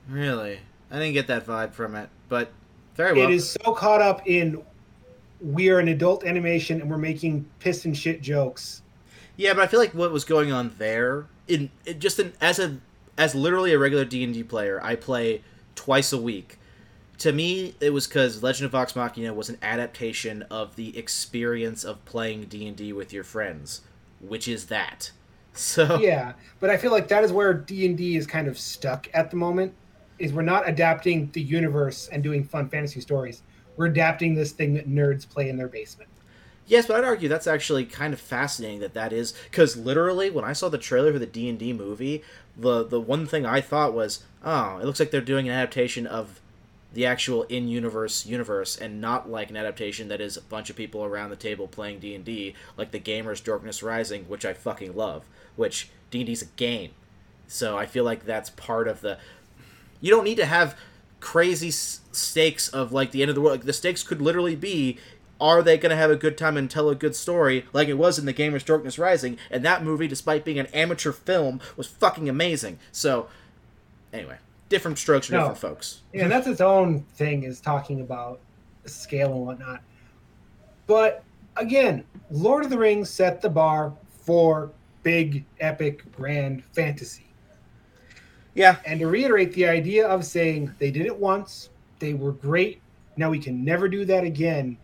Really, I didn't get that vibe from it, but very well. It is so caught up in we're an adult animation and we're making piss and shit jokes. Yeah, but I feel like what was going on there in just in, as a as literally a regular D and D player, I play twice a week. To me, it was because Legend of Vox Machina was an adaptation of the experience of playing D and D with your friends, which is that. So Yeah, but I feel like that is where D and D is kind of stuck at the moment. Is we're not adapting the universe and doing fun fantasy stories. We're adapting this thing that nerds play in their basement. Yes, but I'd argue that's actually kind of fascinating that that is because literally when I saw the trailer for the D and D movie, the the one thing I thought was, oh, it looks like they're doing an adaptation of the actual in universe and not like an adaptation that is a bunch of people around the table playing D and D like the Gamers Darkness Rising, which I fucking love. Which D and D's a game, so I feel like that's part of the. You don't need to have crazy stakes of like the end of the world. Like the stakes could literally be are they going to have a good time and tell a good story like it was in the Gamers Darkness Rising? And that movie, despite being an amateur film, was fucking amazing. So, anyway, different strokes for No. different folks. Yeah, and that's its own thing is talking about scale and whatnot. But again, Lord of the Rings set the bar for big, epic, grand fantasy. Yeah, And to reiterate the idea of saying they did it once, they were great, now we can never do that again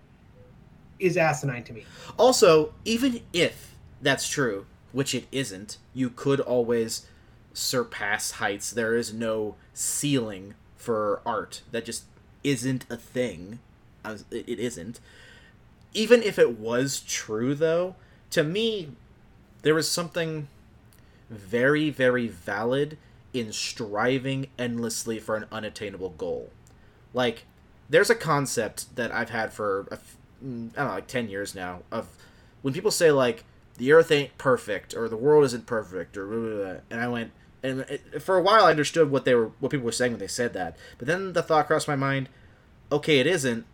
is asinine to me. Also, even if that's true, which it isn't, you could always surpass heights. There is no ceiling for art. That just isn't a thing. Uh, it it isn't. Even if it was true, though, to me, there was something very, very valid in striving endlessly for an unattainable goal. Like, there's a concept that I've had for a f- I don't know, like ten years now of when people say like the Earth ain't perfect or the world isn't perfect or blah, blah, blah, and I went and it, for a while I understood what they were what people were saying when they said that, but then the thought crossed my mind, okay, it isn't,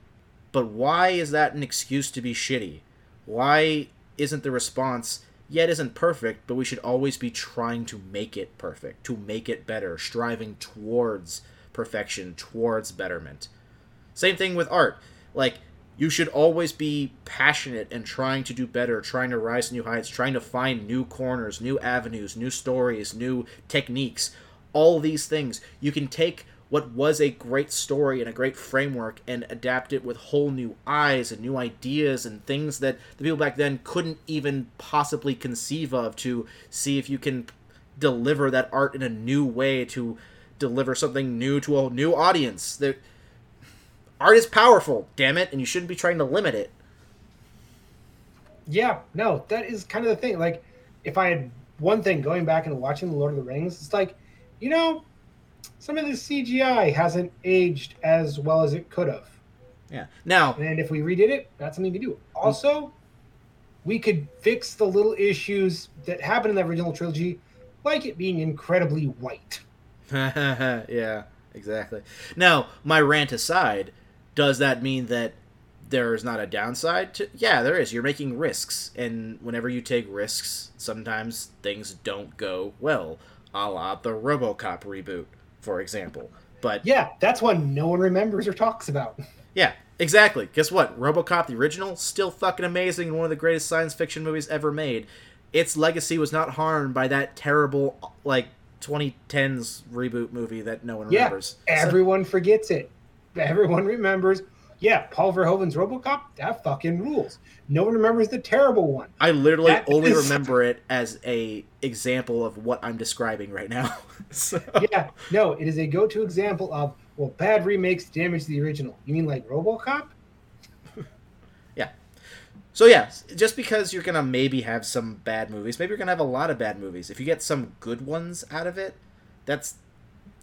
but why is that an excuse to be shitty? Why isn't the response? Yeah, isn't perfect, but we should always be trying to make it perfect, to make it better, striving towards perfection, towards betterment. Same thing with art. Like, you should always be passionate and trying to do better, trying to rise to new heights, trying to find new corners, new avenues, new stories, new techniques. All these things. You can take what was a great story and a great framework and adapt it with whole new eyes and new ideas and things that the people back then couldn't even possibly conceive of to see if you can deliver that art in a new way to deliver something new to a new audience. That art is powerful, damn it, and you shouldn't be trying to limit it. Yeah, no, that is kind of the thing. Like, if I had one thing going back and watching The Lord of the Rings, it's like, you know, some of the CGI hasn't aged as well as it could have. Yeah. Now, And if we redid it, that's something to do. Also, we could fix the little issues that happened in the original trilogy, like it being incredibly white. yeah, exactly. Now, my rant aside, does that mean that there is not a downside to Yeah, there is. You're making risks, and whenever you take risks, sometimes things don't go well, a la the RoboCop reboot, for example. But Yeah, that's one no one remembers or talks about. Yeah, exactly. Guess what? RoboCop the original still fucking amazing and one of the greatest science fiction movies ever made. Its legacy was not harmed by that terrible like 2010s reboot movie that no one Yeah, remembers. So- everyone forgets it. Everyone remembers Yeah, Paul Verhoeven's RoboCop. That fucking rules. No one remembers the terrible one. I literally That only is- remember it as a example of what I'm describing right now. so, Yeah, no, it is a go-to example of well, bad remakes damage the original. You mean like RoboCop? Yeah. So yeah, just because you're gonna maybe have some bad movies, maybe you're gonna have a lot of bad movies. If you get some good ones out of it, that's,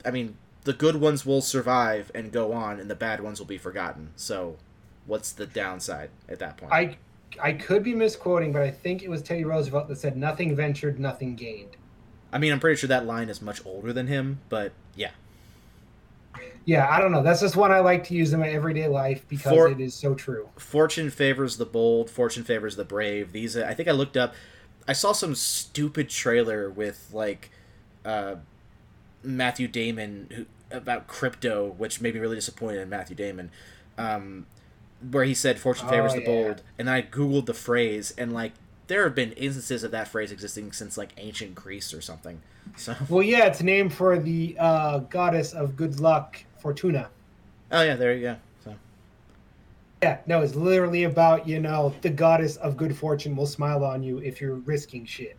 I mean, the good ones will survive and go on, and the bad ones will be forgotten. So, what's the downside at that point? I I could be misquoting, but I think it was Teddy Roosevelt that said nothing ventured, nothing gained. I mean, I'm pretty sure that line is much older than him, but yeah. Yeah, I don't know. That's just one I like to use in my everyday life because For- it is so true. Fortune favors the bold. Fortune favors the brave. These, I think, I looked up. I saw some stupid trailer with like uh, Matthew Damon who, about crypto, which made me really disappointed in Matthew Damon. Um, where he said "Fortune favors Oh, the yeah. bold," and I googled the phrase, and like there have been instances of that phrase existing since like ancient Greece or something. So, Well, yeah, it's named for the uh, goddess of good luck, Fortuna. oh yeah, there you go. So, Yeah, no, it's literally about, you know, the goddess of good fortune will smile on you if you're risking shit.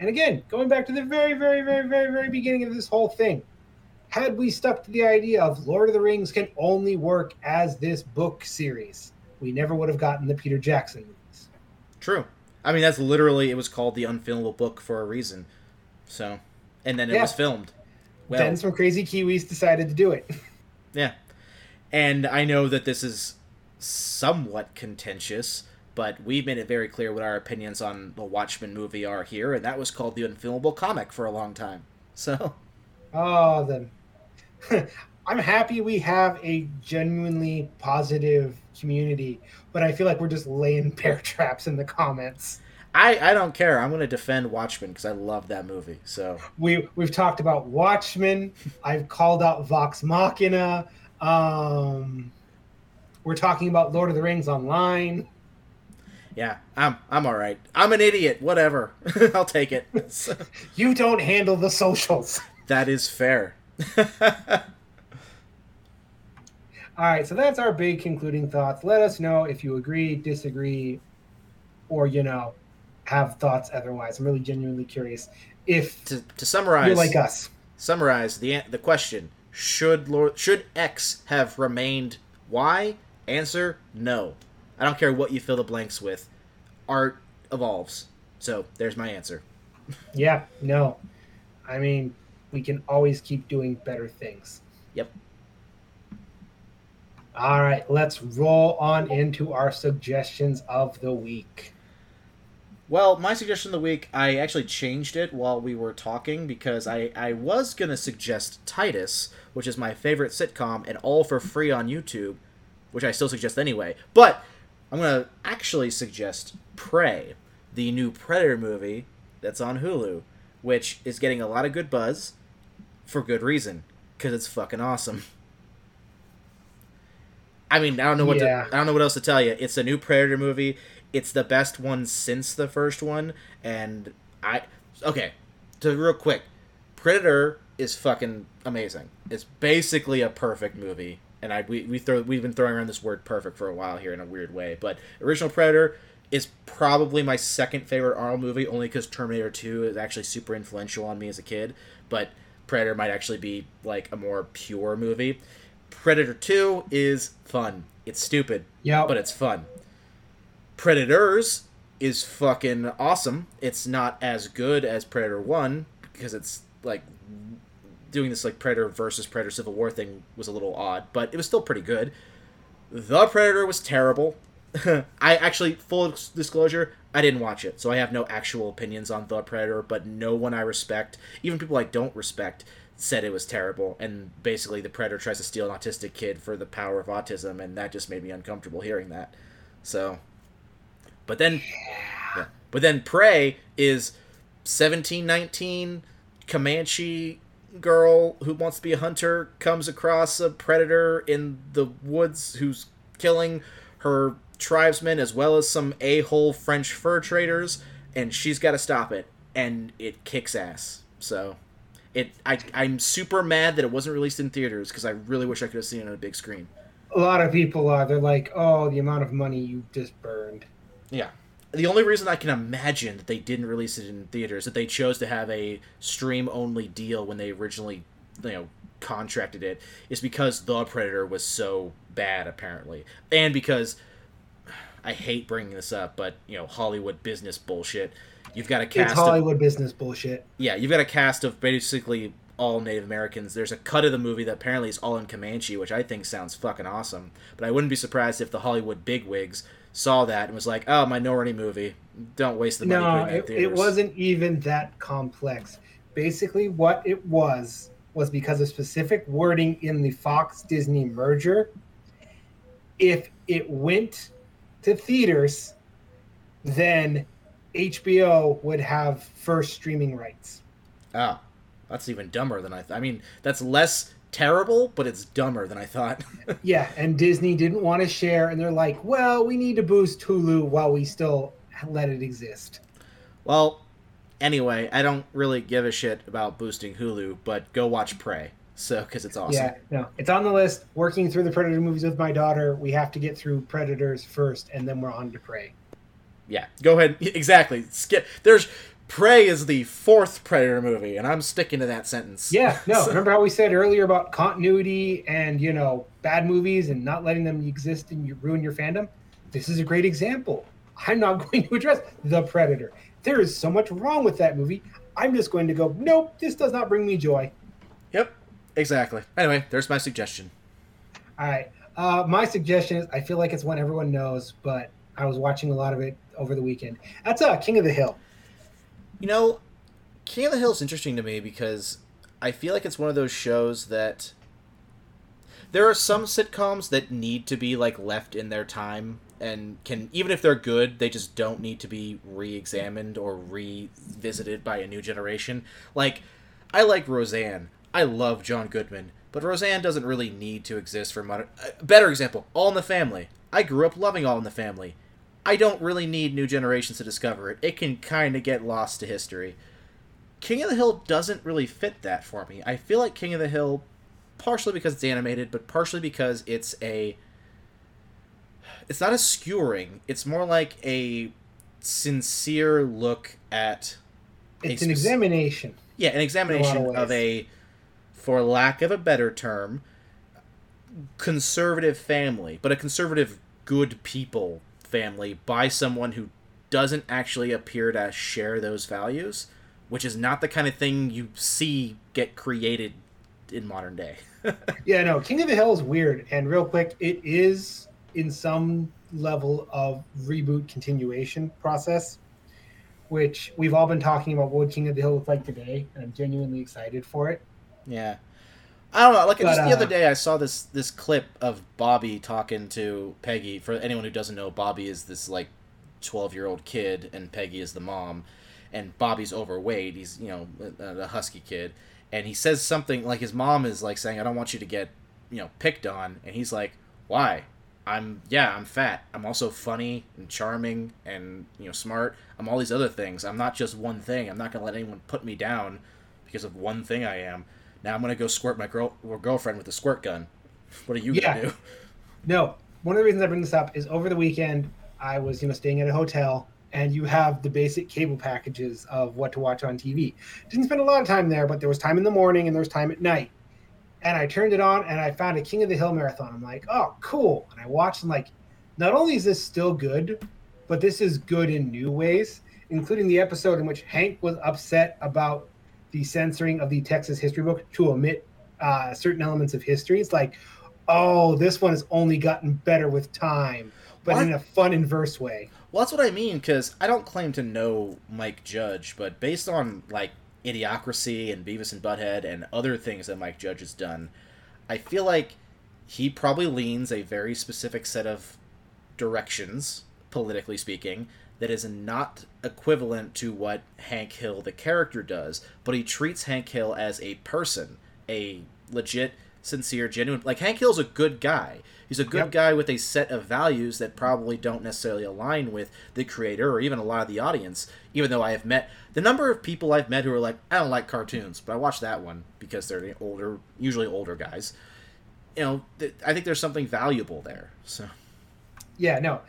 And again, going back to the very, very, very, very, very beginning of this whole thing, had we stuck to the idea of Lord of the Rings can only work as this book series, we never would have gotten the Peter Jackson movies. True. I mean, that's literally it was called the unfilmable book for a reason. So, and then it Yeah. was filmed. Well, then some crazy Kiwis decided to do it. yeah. And I know that this is somewhat contentious, but we've made it very clear what our opinions on the Watchmen movie are here, and that was called the unfilmable comic for a long time. So, Oh, then. I'm happy we have a genuinely positive community, but I feel like we're just laying bear traps in the comments. I I don't care. I'm going to defend Watchmen because I love that movie. So, We we've talked about Watchmen. I've called out Vox Machina. Um, we're talking about Lord of the Rings online. Yeah, I'm I'm all right. I'm an idiot. Whatever. I'll take it. You don't handle the socials. that is fair. All right, so that's our big concluding thoughts. Let us know if you agree, disagree, or you know, have thoughts otherwise. I'm really genuinely curious if to to summarize, you're like us. summarize the the question: Should Lord should X have remained Y? Answer: No. I don't care what you fill the blanks with. Art evolves. So there's my answer. Yeah, no. I mean, we can always keep doing better things. Yep. All right, let's roll on into our suggestions of the week. Well, my suggestion of the week, I actually changed it while we were talking because I, I was going to suggest Titus, which is my favorite sitcom and all for free on YouTube, which I still suggest anyway. But I'm going to actually suggest Prey, the new Predator movie that's on Hulu, which is getting a lot of good buzz for good reason because it's fucking awesome. I mean, I don't know what Yeah. to, I don't know what else to tell you. It's a new Predator movie. It's the best one since the first one, and I okay. To real quick, Predator is fucking amazing. It's basically a perfect movie, and I we, we throw we've been throwing around this word perfect for a while here in a weird way. But original Predator is probably my second favorite Arnold movie, only because Terminator Two is actually super influential on me as a kid. But Predator might actually be like a more pure movie. Predator Two is fun. It's stupid, Yeah, but it's fun. Predators is fucking awesome. It's not as good as Predator 1 because it's like doing this like Predator versus Predator Civil War thing was a little odd, but it was still pretty good. The Predator was terrible. I actually full disclosure, I didn't watch it, so I have no actual opinions on The Predator, but no one I respect, even people I don't respect, said it was terrible and basically the predator tries to steal an autistic kid for the power of autism and that just made me uncomfortable hearing that. So but then, yeah. but then Prey is seventeen nineteen Comanche girl who wants to be a hunter comes across a predator in the woods who's killing her tribesmen as well as some a hole French fur traders, and she's got to stop it, and it kicks ass. So, It I I'm super mad that it wasn't released in theaters because I really wish I could have seen it on a big screen. A lot of people are. They're like, "Oh, the amount of money you just burned." Yeah. The only reason I can imagine that they didn't release it in theaters that they chose to have a stream only deal when they originally, you know, contracted it is because The Predator was so bad apparently. And because I hate bringing this up, but you know, Hollywood business bullshit. You've got a cast It's of Hollywood business bullshit. yeah, you've got a cast of basically all Native Americans. There's a cut of the movie that apparently is all in Comanche, which I think sounds fucking awesome. But I wouldn't be surprised if the Hollywood bigwigs saw that and was like, "Oh, minority movie. Don't waste the money No, it, theaters." it wasn't even that complex. Basically, what it was was because of specific wording in the Fox Disney merger. If it went to theaters, then HBO would have first streaming rights. Oh, that's even dumber than I. Th- I mean, that's less terrible, but it's dumber than I thought. Yeah, and Disney didn't want to share, and they're like, "Well, we need to boost Hulu while we still let it exist." well, anyway, I don't really give a shit about boosting Hulu, but go watch Prey. So, because it's awesome. Yeah, no, it's on the list. Working through the Predator movies with my daughter, we have to get through Predators first, and then we're on to Prey. Yeah, go ahead. Exactly. Skip. There's Prey is the fourth Predator movie, and I'm sticking to that sentence. Yeah, no. remember how we said earlier about continuity and you know bad movies and not letting them exist and you ruin your fandom? This is a great example. I'm not going to address the Predator. There is so much wrong with that movie. I'm just going to go, nope, this does not bring me joy. Yep. Exactly. Anyway, there's my suggestion. All right. Uh, my suggestion is I feel like it's one everyone knows, but I was watching a lot of it over the weekend. That's uh, King of the Hill. You know, King of the Hill is interesting to me because I feel like it's one of those shows that there are some sitcoms that need to be like left in their time and can even if they're good, they just don't need to be re-examined or revisited by a new generation. Like I like Roseanne. I love John Goodman, but Roseanne doesn't really need to exist for modern. Uh, better example, All in the Family. I grew up loving All in the Family. I don't really need new generations to discover it. It can kind of get lost to history. King of the Hill doesn't really fit that for me. I feel like King of the Hill, partially because it's animated, but partially because it's a. It's not a skewering. It's more like a sincere look at. a It's an examination. yeah, an examination ways. of a, for lack of a better term, conservative family, but a conservative good people family by someone who doesn't actually appear to share those values, which is not the kind of thing you see get created in modern day. Yeah, no, King of the Hill is weird. And real quick, it is in some level of reboot continuation process, which we've all been talking about what King of the Hill look like today, and I'm genuinely excited for it. Yeah. I don't know. Like But, just the uh, other day, I saw this this clip of Bobby talking to Peggy. For anyone who doesn't know, Bobby is this like twelve year old kid, and Peggy is the mom. And Bobby's overweight. He's you know a, a husky kid, and he says something like his mom is like saying, "I don't want you to get you know picked on," and he's like, "Why? I'm yeah, I'm fat. I'm also funny and charming and you know smart. I'm all these other things. I'm not just one thing. I'm not gonna let anyone put me down because of one thing I am." Now I'm gonna go squirt my girl or girlfriend with a squirt gun. What are you Yeah. gonna do? No, one of the reasons I bring this up is over the weekend I was, you know, staying at a hotel and you have the basic cable packages of what to watch on TV. Didn't spend a lot of time there, but there was time in the morning and there was time at night. And I turned it on and I found a King of the Hill marathon. I'm like, oh, cool. And I watched and like, not only is this still good, but this is good in new ways, including the episode in which Hank was upset about the censoring of the Texas history book to omit uh, certain elements of history. It's like, oh, this one has only gotten better with time, but What? in a fun inverse way. Well, that's what I mean because I don't claim to know Mike Judge, but based on like Idiocracy and Beavis and Butthead and other things that Mike Judge has done, I feel like he probably leans a very specific set of directions, politically speaking, that is not equivalent to what Hank Hill, the character, does. But he treats Hank Hill as a person, a legit sincere, genuine. Like Hank Hill's a good guy. He's a good Yep. guy with a set of values that probably don't necessarily align with the creator or even a lot of the audience. Even though I have met the number of people I've met who are like, I don't like cartoons, but I watch that one because they're the older, usually older guys. You know, th- I think there's something valuable there. So Yeah, no.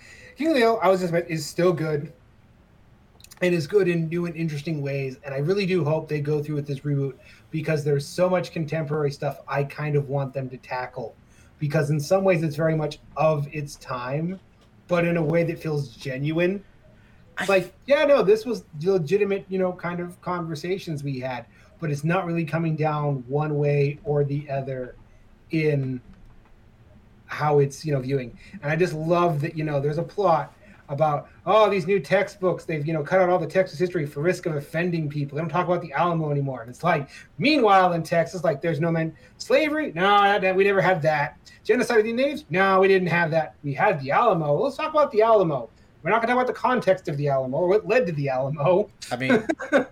Of I was just is still good. It is good in new and interesting ways, and I really do hope they go through with this reboot because there's so much contemporary stuff I kind of want them to tackle. Because in some ways, it's very much of its time, but in a way that feels genuine. I- like, yeah, no, this was legitimate, you know, kind of conversations we had, but it's not really coming down one way or the other in how it's you know viewing. And i just love that you know there's a plot about oh these new textbooks they've you know cut out all the texas history for risk of offending people. They don't talk about the alamo anymore. And it's like meanwhile in texas like there's no man slavery? No that- that- we never had that. Genocide of the natives no we didn't have that. We had the alamo. Let's talk about the alamo. We're not going to talk about the context of the alamo or what led to the alamo. I mean,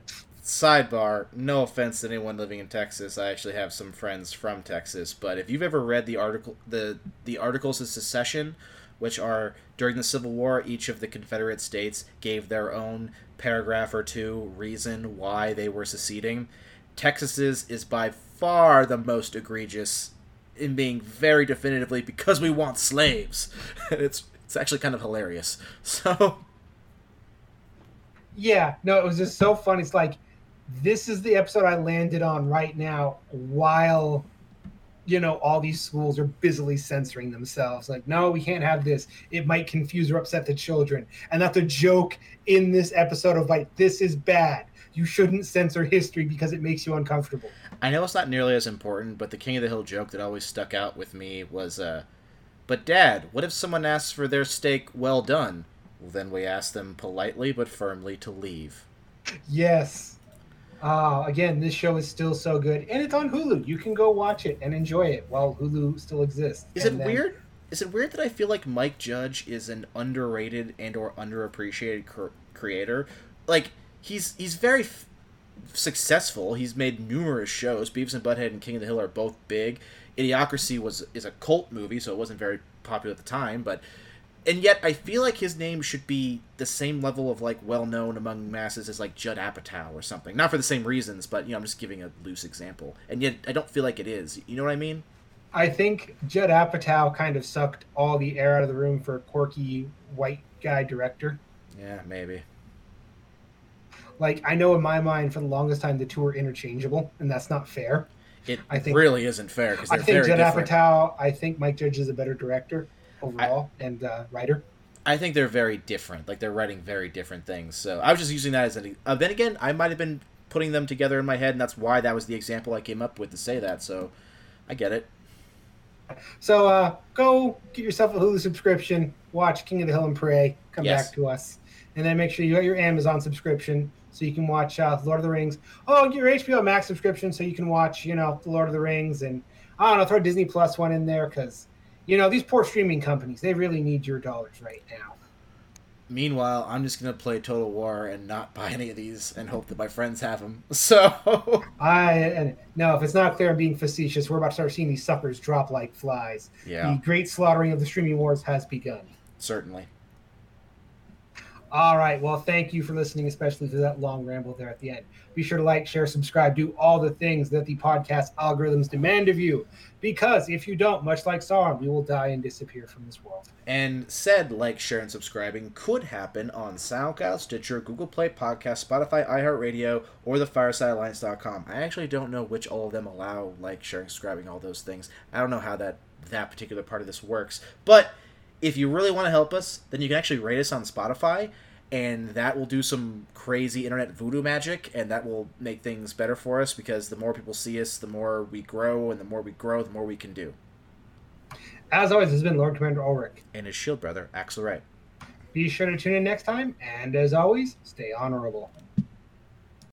sidebar, no offense to anyone living in Texas. I actually have some friends from Texas, but if you've ever read the article the the articles of secession, which are during the Civil War, each of the Confederate states gave their own paragraph or two reason why they were seceding. Texas's is by far the most egregious in being very definitively because we want slaves. it's it's actually kind of hilarious. So Yeah, no, it was just so fun. It's like this is the episode I landed on right now while you know all these schools are busily censoring themselves. Like, no, we can't have this. It might confuse or upset the children. And that's a joke in this episode of like this is bad. You shouldn't censor history because it makes you uncomfortable. I know it's not nearly as important, but the King of the Hill joke that always stuck out with me was, uh, "But Dad, what if someone asks for their steak well done?" Well, then we ask them politely but firmly to leave. Yes. Uh, again, this show is still so good, and it's on Hulu. You can go watch it and enjoy it while Hulu still exists. Is it then- weird? Is it weird that I feel like Mike Judge is an underrated and or underappreciated cr- creator? Like he's he's very f- successful. He's made numerous shows. Beavis and Butthead and King of the Hill are both big. Idiocracy was is a cult movie, so it wasn't very popular at the time, but and yet I feel like his name should be the same level of like well known among masses as like Judd Apatow or something. Not for the same reasons, but you know I'm just giving a loose example. And yet I don't feel like it is. You know what I mean? I think Judd Apatow kind of sucked all the air out of the room for a quirky white guy director. Yeah, maybe. Like I know in my mind, for the longest time, the two are interchangeable, and that's not fair. It I think- really isn't fair because I think Judd different. Apatow. I think Mike Judge is a better director overall and uh, writer. I think they're very different. Like they're writing very different things. So I was just using that as an. Uh, then again, I might have been putting them together in my head, and that's why that was the example I came up with to say that. So I get it. So uh, go get yourself a Hulu subscription, watch King of the Hill and Prey, come Yes. back to us, and then make sure you got your Amazon subscription so you can watch uh, Lord of the Rings. Oh, get your HBO Max subscription so you can watch, you know, the Lord of the Rings, and I don't know, throw Disney Plus one in there because, you know, these poor streaming companies they really need your dollars right now. Meanwhile, I'm just gonna play Total War and not buy any of these and hope that my friends have them. So I and no, if it's not clear, I'm being facetious. We're about to start seeing these suckers drop like flies. yeah, The great slaughtering of the streaming wars has begun. certainly. All right. Well, thank you for listening, especially to that long ramble there at the end. Be sure to like, share, subscribe, do all the things that the podcast algorithms demand of you. Because if you don't, much like Sauron, we will die and disappear from this world. And said like, share, and subscribing could happen on SoundCloud, Stitcher, Google Play Podcast, Spotify, iHeartRadio, or the FiresideAlliance.com. I actually don't know which all of them allow like, sharing, subscribing, all those things. I don't know how that that particular part of this works. But if you really want to help us, then you can actually rate us on Spotify, and that will do some crazy internet voodoo magic, and that will make things better for us because the more people see us, the more we grow, and the more we grow, the more we can do. As always, this has been Lord Commander Ulrich. And his shield brother, Axle Wright. Be sure to tune in next time. And as always, stay honorable.